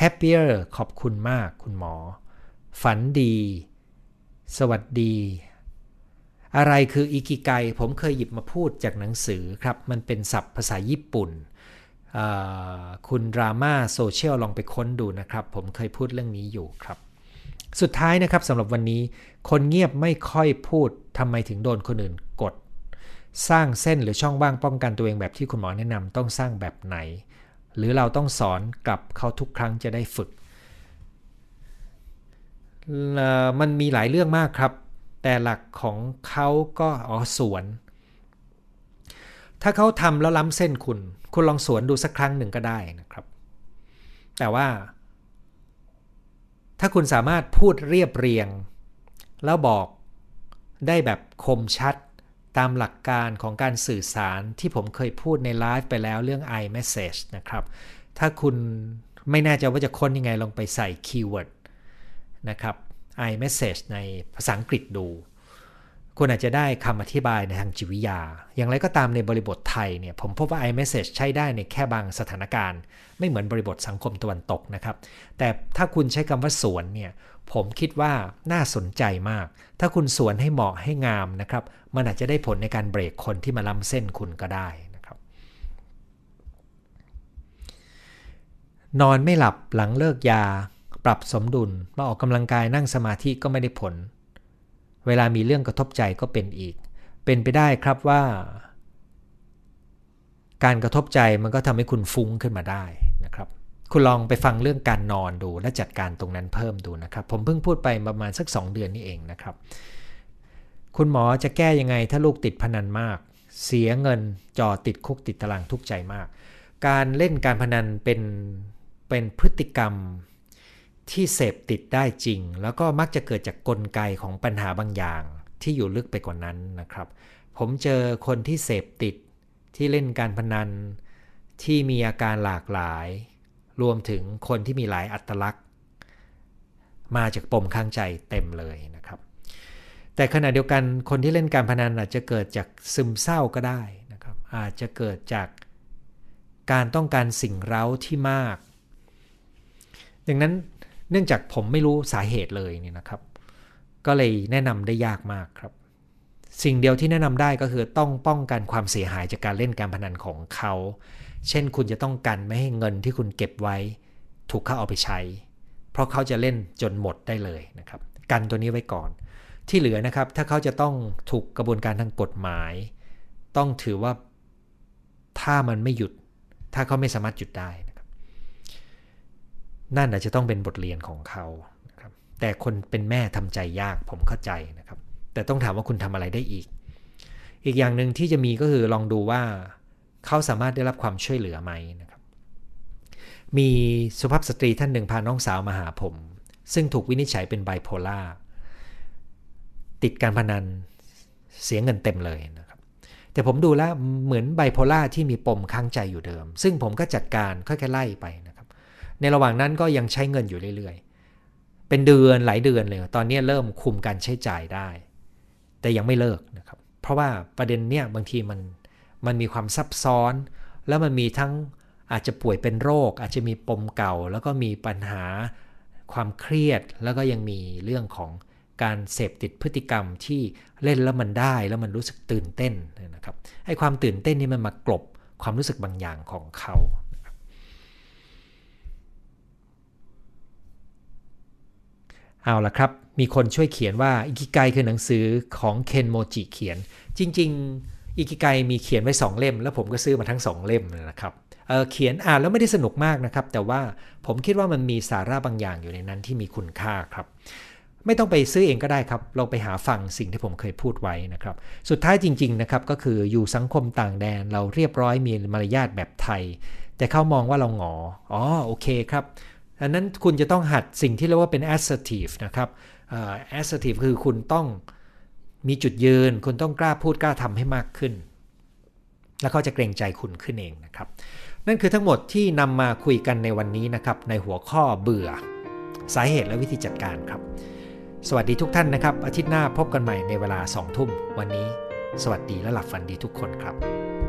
happier ขอบคุณมากคุณหมอ ฝันดี สวัสดี อะไรคืออิกิไกผมเคยหยิบมาพูดจากหนังสือครับ มันเป็นศัพท์ภาษาญี่ปุ่น คุณดราม่าโซเชียลลองไปค้นดูนะครับ ผมเคยพูดเรื่องนี้อยู่ครับ สุดท้ายนะครับสำหรับวันนี้ คนเงียบไม่ค่อยพูดทำไมถึงโดนคนอื่นกด สร้างเส้นหรือช่องว่างป้องกันตัวเองแบบที่คุณหมอแนะนำต้องสร้างแบบไหน หรือเราต้องสอนกับเขาทุกครั้งจะได้ฝึกมันมีหลายเรื่องมากครับ แต่หลักของเขาก็อ๋อสวน ถ้าเขาทำแล้วล้ำเส้นคุณ คุณลองสวนดูสักครั้งหนึ่งก็ได้นะครับ แต่ว่า ถ้าคุณสามารถพูดเรียบเรียง แล้วบอกได้แบบคมชัดตามหลักการของการสื่อสารที่ผมเคยพูดในไลฟ์ไปแล้วเรื่อง iMessage นะครับ ถ้าคุณไม่แน่ใจว่าจะค้นยังไงลองไปใส่ keyword นะครับ iMessage ในภาษาอังกฤษดู คุณอาจจะได้คำอธิบายในทางจิตวิทยา อย่างไรก็ตามในบริบทไทยเนี่ยผมพบว่า iMessage ใช้ได้ในแค่บางสถานการณ์ ไม่เหมือนบริบทสังคมตะวันตกนะครับ แต่ถ้าคุณใช้คำว่าสวนเนี่ยผมคิดว่าน่าสนใจมาก ถ้าคุณสวนให้เหมาะให้งามนะครับ มันอาจจะได้ผลในการเบรกคนที่มาล้ำเส้นคุณก็ได้นะครับ นอนไม่หลับหลังเลิกยา ปรับสมดุลมาออกกำลังกายนั่งสมาธิก็ไม่ได้ผล เวลามีเรื่องกระทบใจก็เป็นอีก เป็นไปได้ครับว่า การกระทบใจมันก็ทำให้คุณฟุ้งขึ้นมาได้นะครับ คุณลองไปฟังเรื่องการนอนดูและจัดการตรงนั้นเพิ่มดูนะครับ ผมเพิ่งพูดไปประมาณสัก 2 เดือนนี่เองนะครับ คุณหมอจะแก้ยังไงถ้าลูกติดพนันมาก เสียเงินจอติดคุกติดตารางทุกใจมาก การเล่นการพนันเป็นเป็นพฤติกรรม ที่เสพติดได้จริง แล้วก็มักจะเกิดจากกลไกของปัญหาบางอย่าง ที่อยู่ลึกไปกว่านั้นนะครับ ผมเจอคนที่เสพติด ที่เล่นการพนัน ที่มีอาการหลากหลาย รวมถึงคนที่มีหลายอัตลักษณ์ มาจากปมข้างใจเต็มเลยนะครับ แต่ขณะเดียวกันคนที่เล่นการพนันอาจจะเกิดจากซึมเศร้าก็ได้นะครับ อาจจะเกิดจากการต้องการสิ่งเร้าที่มาก ดังนั้น เนื่องจากผมไม่รู้สาเหตุเลยนี่นะครับ ก็เลยแนะนำได้ยากมากครับ สิ่งเดียวที่แนะนำได้ก็คือต้องป้องกันความเสียหายจากการเล่นการพนันของเขา เช่นคุณจะต้องกันไม่ให้เงินที่คุณเก็บไว้ ถูกเขาเอาไปใช้ เพราะเขาจะเล่นจนหมดได้เลยนะครับ กันตัวนี้ไว้ก่อน ที่เหลือนะครับ ถ้าเขาจะต้องถูกกระบวนการทางกฎหมาย ต้องถือว่าถ้ามันไม่หยุด ถ้าเขาไม่สามารถหยุดได้ นั่นอาจจะต้องเป็นบทเรียนของเขาครับแต่คนเป็นแม่ทำใจยากผมเข้าใจนะครับ แต่ต้องถามว่าคุณทำอะไรได้อีก อีกอย่างหนึ่งที่จะมีก็คือลองดูว่าเขาสามารถได้รับความช่วยเหลือไหมนะครับ มีสุภาพสตรีท่านหนึ่งพาน้องสาวมาหาผม ซึ่งถูกวินิจฉัยเป็นไบโพล่าติดการพนันเสียเงินเต็มเลยนะครับ แต่ผมดูแล้วเหมือนไบโพล่าที่มีปมค้างใจอยู่เดิม ซึ่งผมก็จัดการค่อยๆไล่ไป ในระหว่างนั้นก็ยังใช้เงินอยู่เรื่อยๆ เป็นเดือนหลายเดือนเลย ตอนนี้เริ่มคุมการใช้จ่ายได้ แต่ยังไม่เลิกนะครับ เพราะว่าประเด็นเนี้ยบางทีมันมันมีความซับซ้อน แล้วมันมีทั้งอาจจะป่วยเป็นโรค อาจจะมีปมเก่า แล้วก็มีปัญหาความเครียด แล้วก็ยังมีเรื่องของการเสพติดพฤติกรรมที่เล่นแล้วมันได้แล้วมันรู้สึกตื่นเต้นนะครับไอ้ความตื่นเต้นนี่มันมากลบความรู้สึกบางอย่างของเขา เอาละครับ มีคนช่วยเขียนว่าอิกิไกคือหนังสือของเคนโมจิเขียน จริง ๆ อิกิไกมีเขียนไว้ 2 เล่ม แล้วผมก็ซื้อมาทั้ง 2 เล่มนะครับเเขียนอ่านแล้วไม่ได้สนุกมากนะครับ แต่ว่าผมคิดว่ามันมีสาระบางอย่างอยู่ในนั้นที่มีคุณค่าครับ ไม่ต้องไปซื้อเองก็ได้ครับลองไปหาฟังสิ่งที่ผมเคยพูดไว้นะครับ สุดท้ายจริง ๆ นะครับ ก็คืออยู่สังคมต่างแดนเราเรียบร้อยมีมารยาทแบบไทย แต่เขามองว่าเราหงออ๋อโอเคครับ อันนั้นคุณจะต้องหัดสิ่งที่เรียกว่าเป็น assertive นะครับ assertive คือคุณต้องมีจุดยืน คุณต้องกล้าพูดกล้าทำให้มากขึ้น แล้วเขาจะเกรงใจคุณขึ้นเองนะครับ นั่นคือทั้งหมดที่นำมาคุยกันในวันนี้นะครับ ในหัวข้อเบื่อ สาเหตุและวิธีจัดการครับ สวัสดีทุกท่านนะครับ อาทิตย์หน้าพบกันใหม่ในเวลา2ทุ่มวันนี้ สวัสดีและหลับฝันดีทุกคนครับ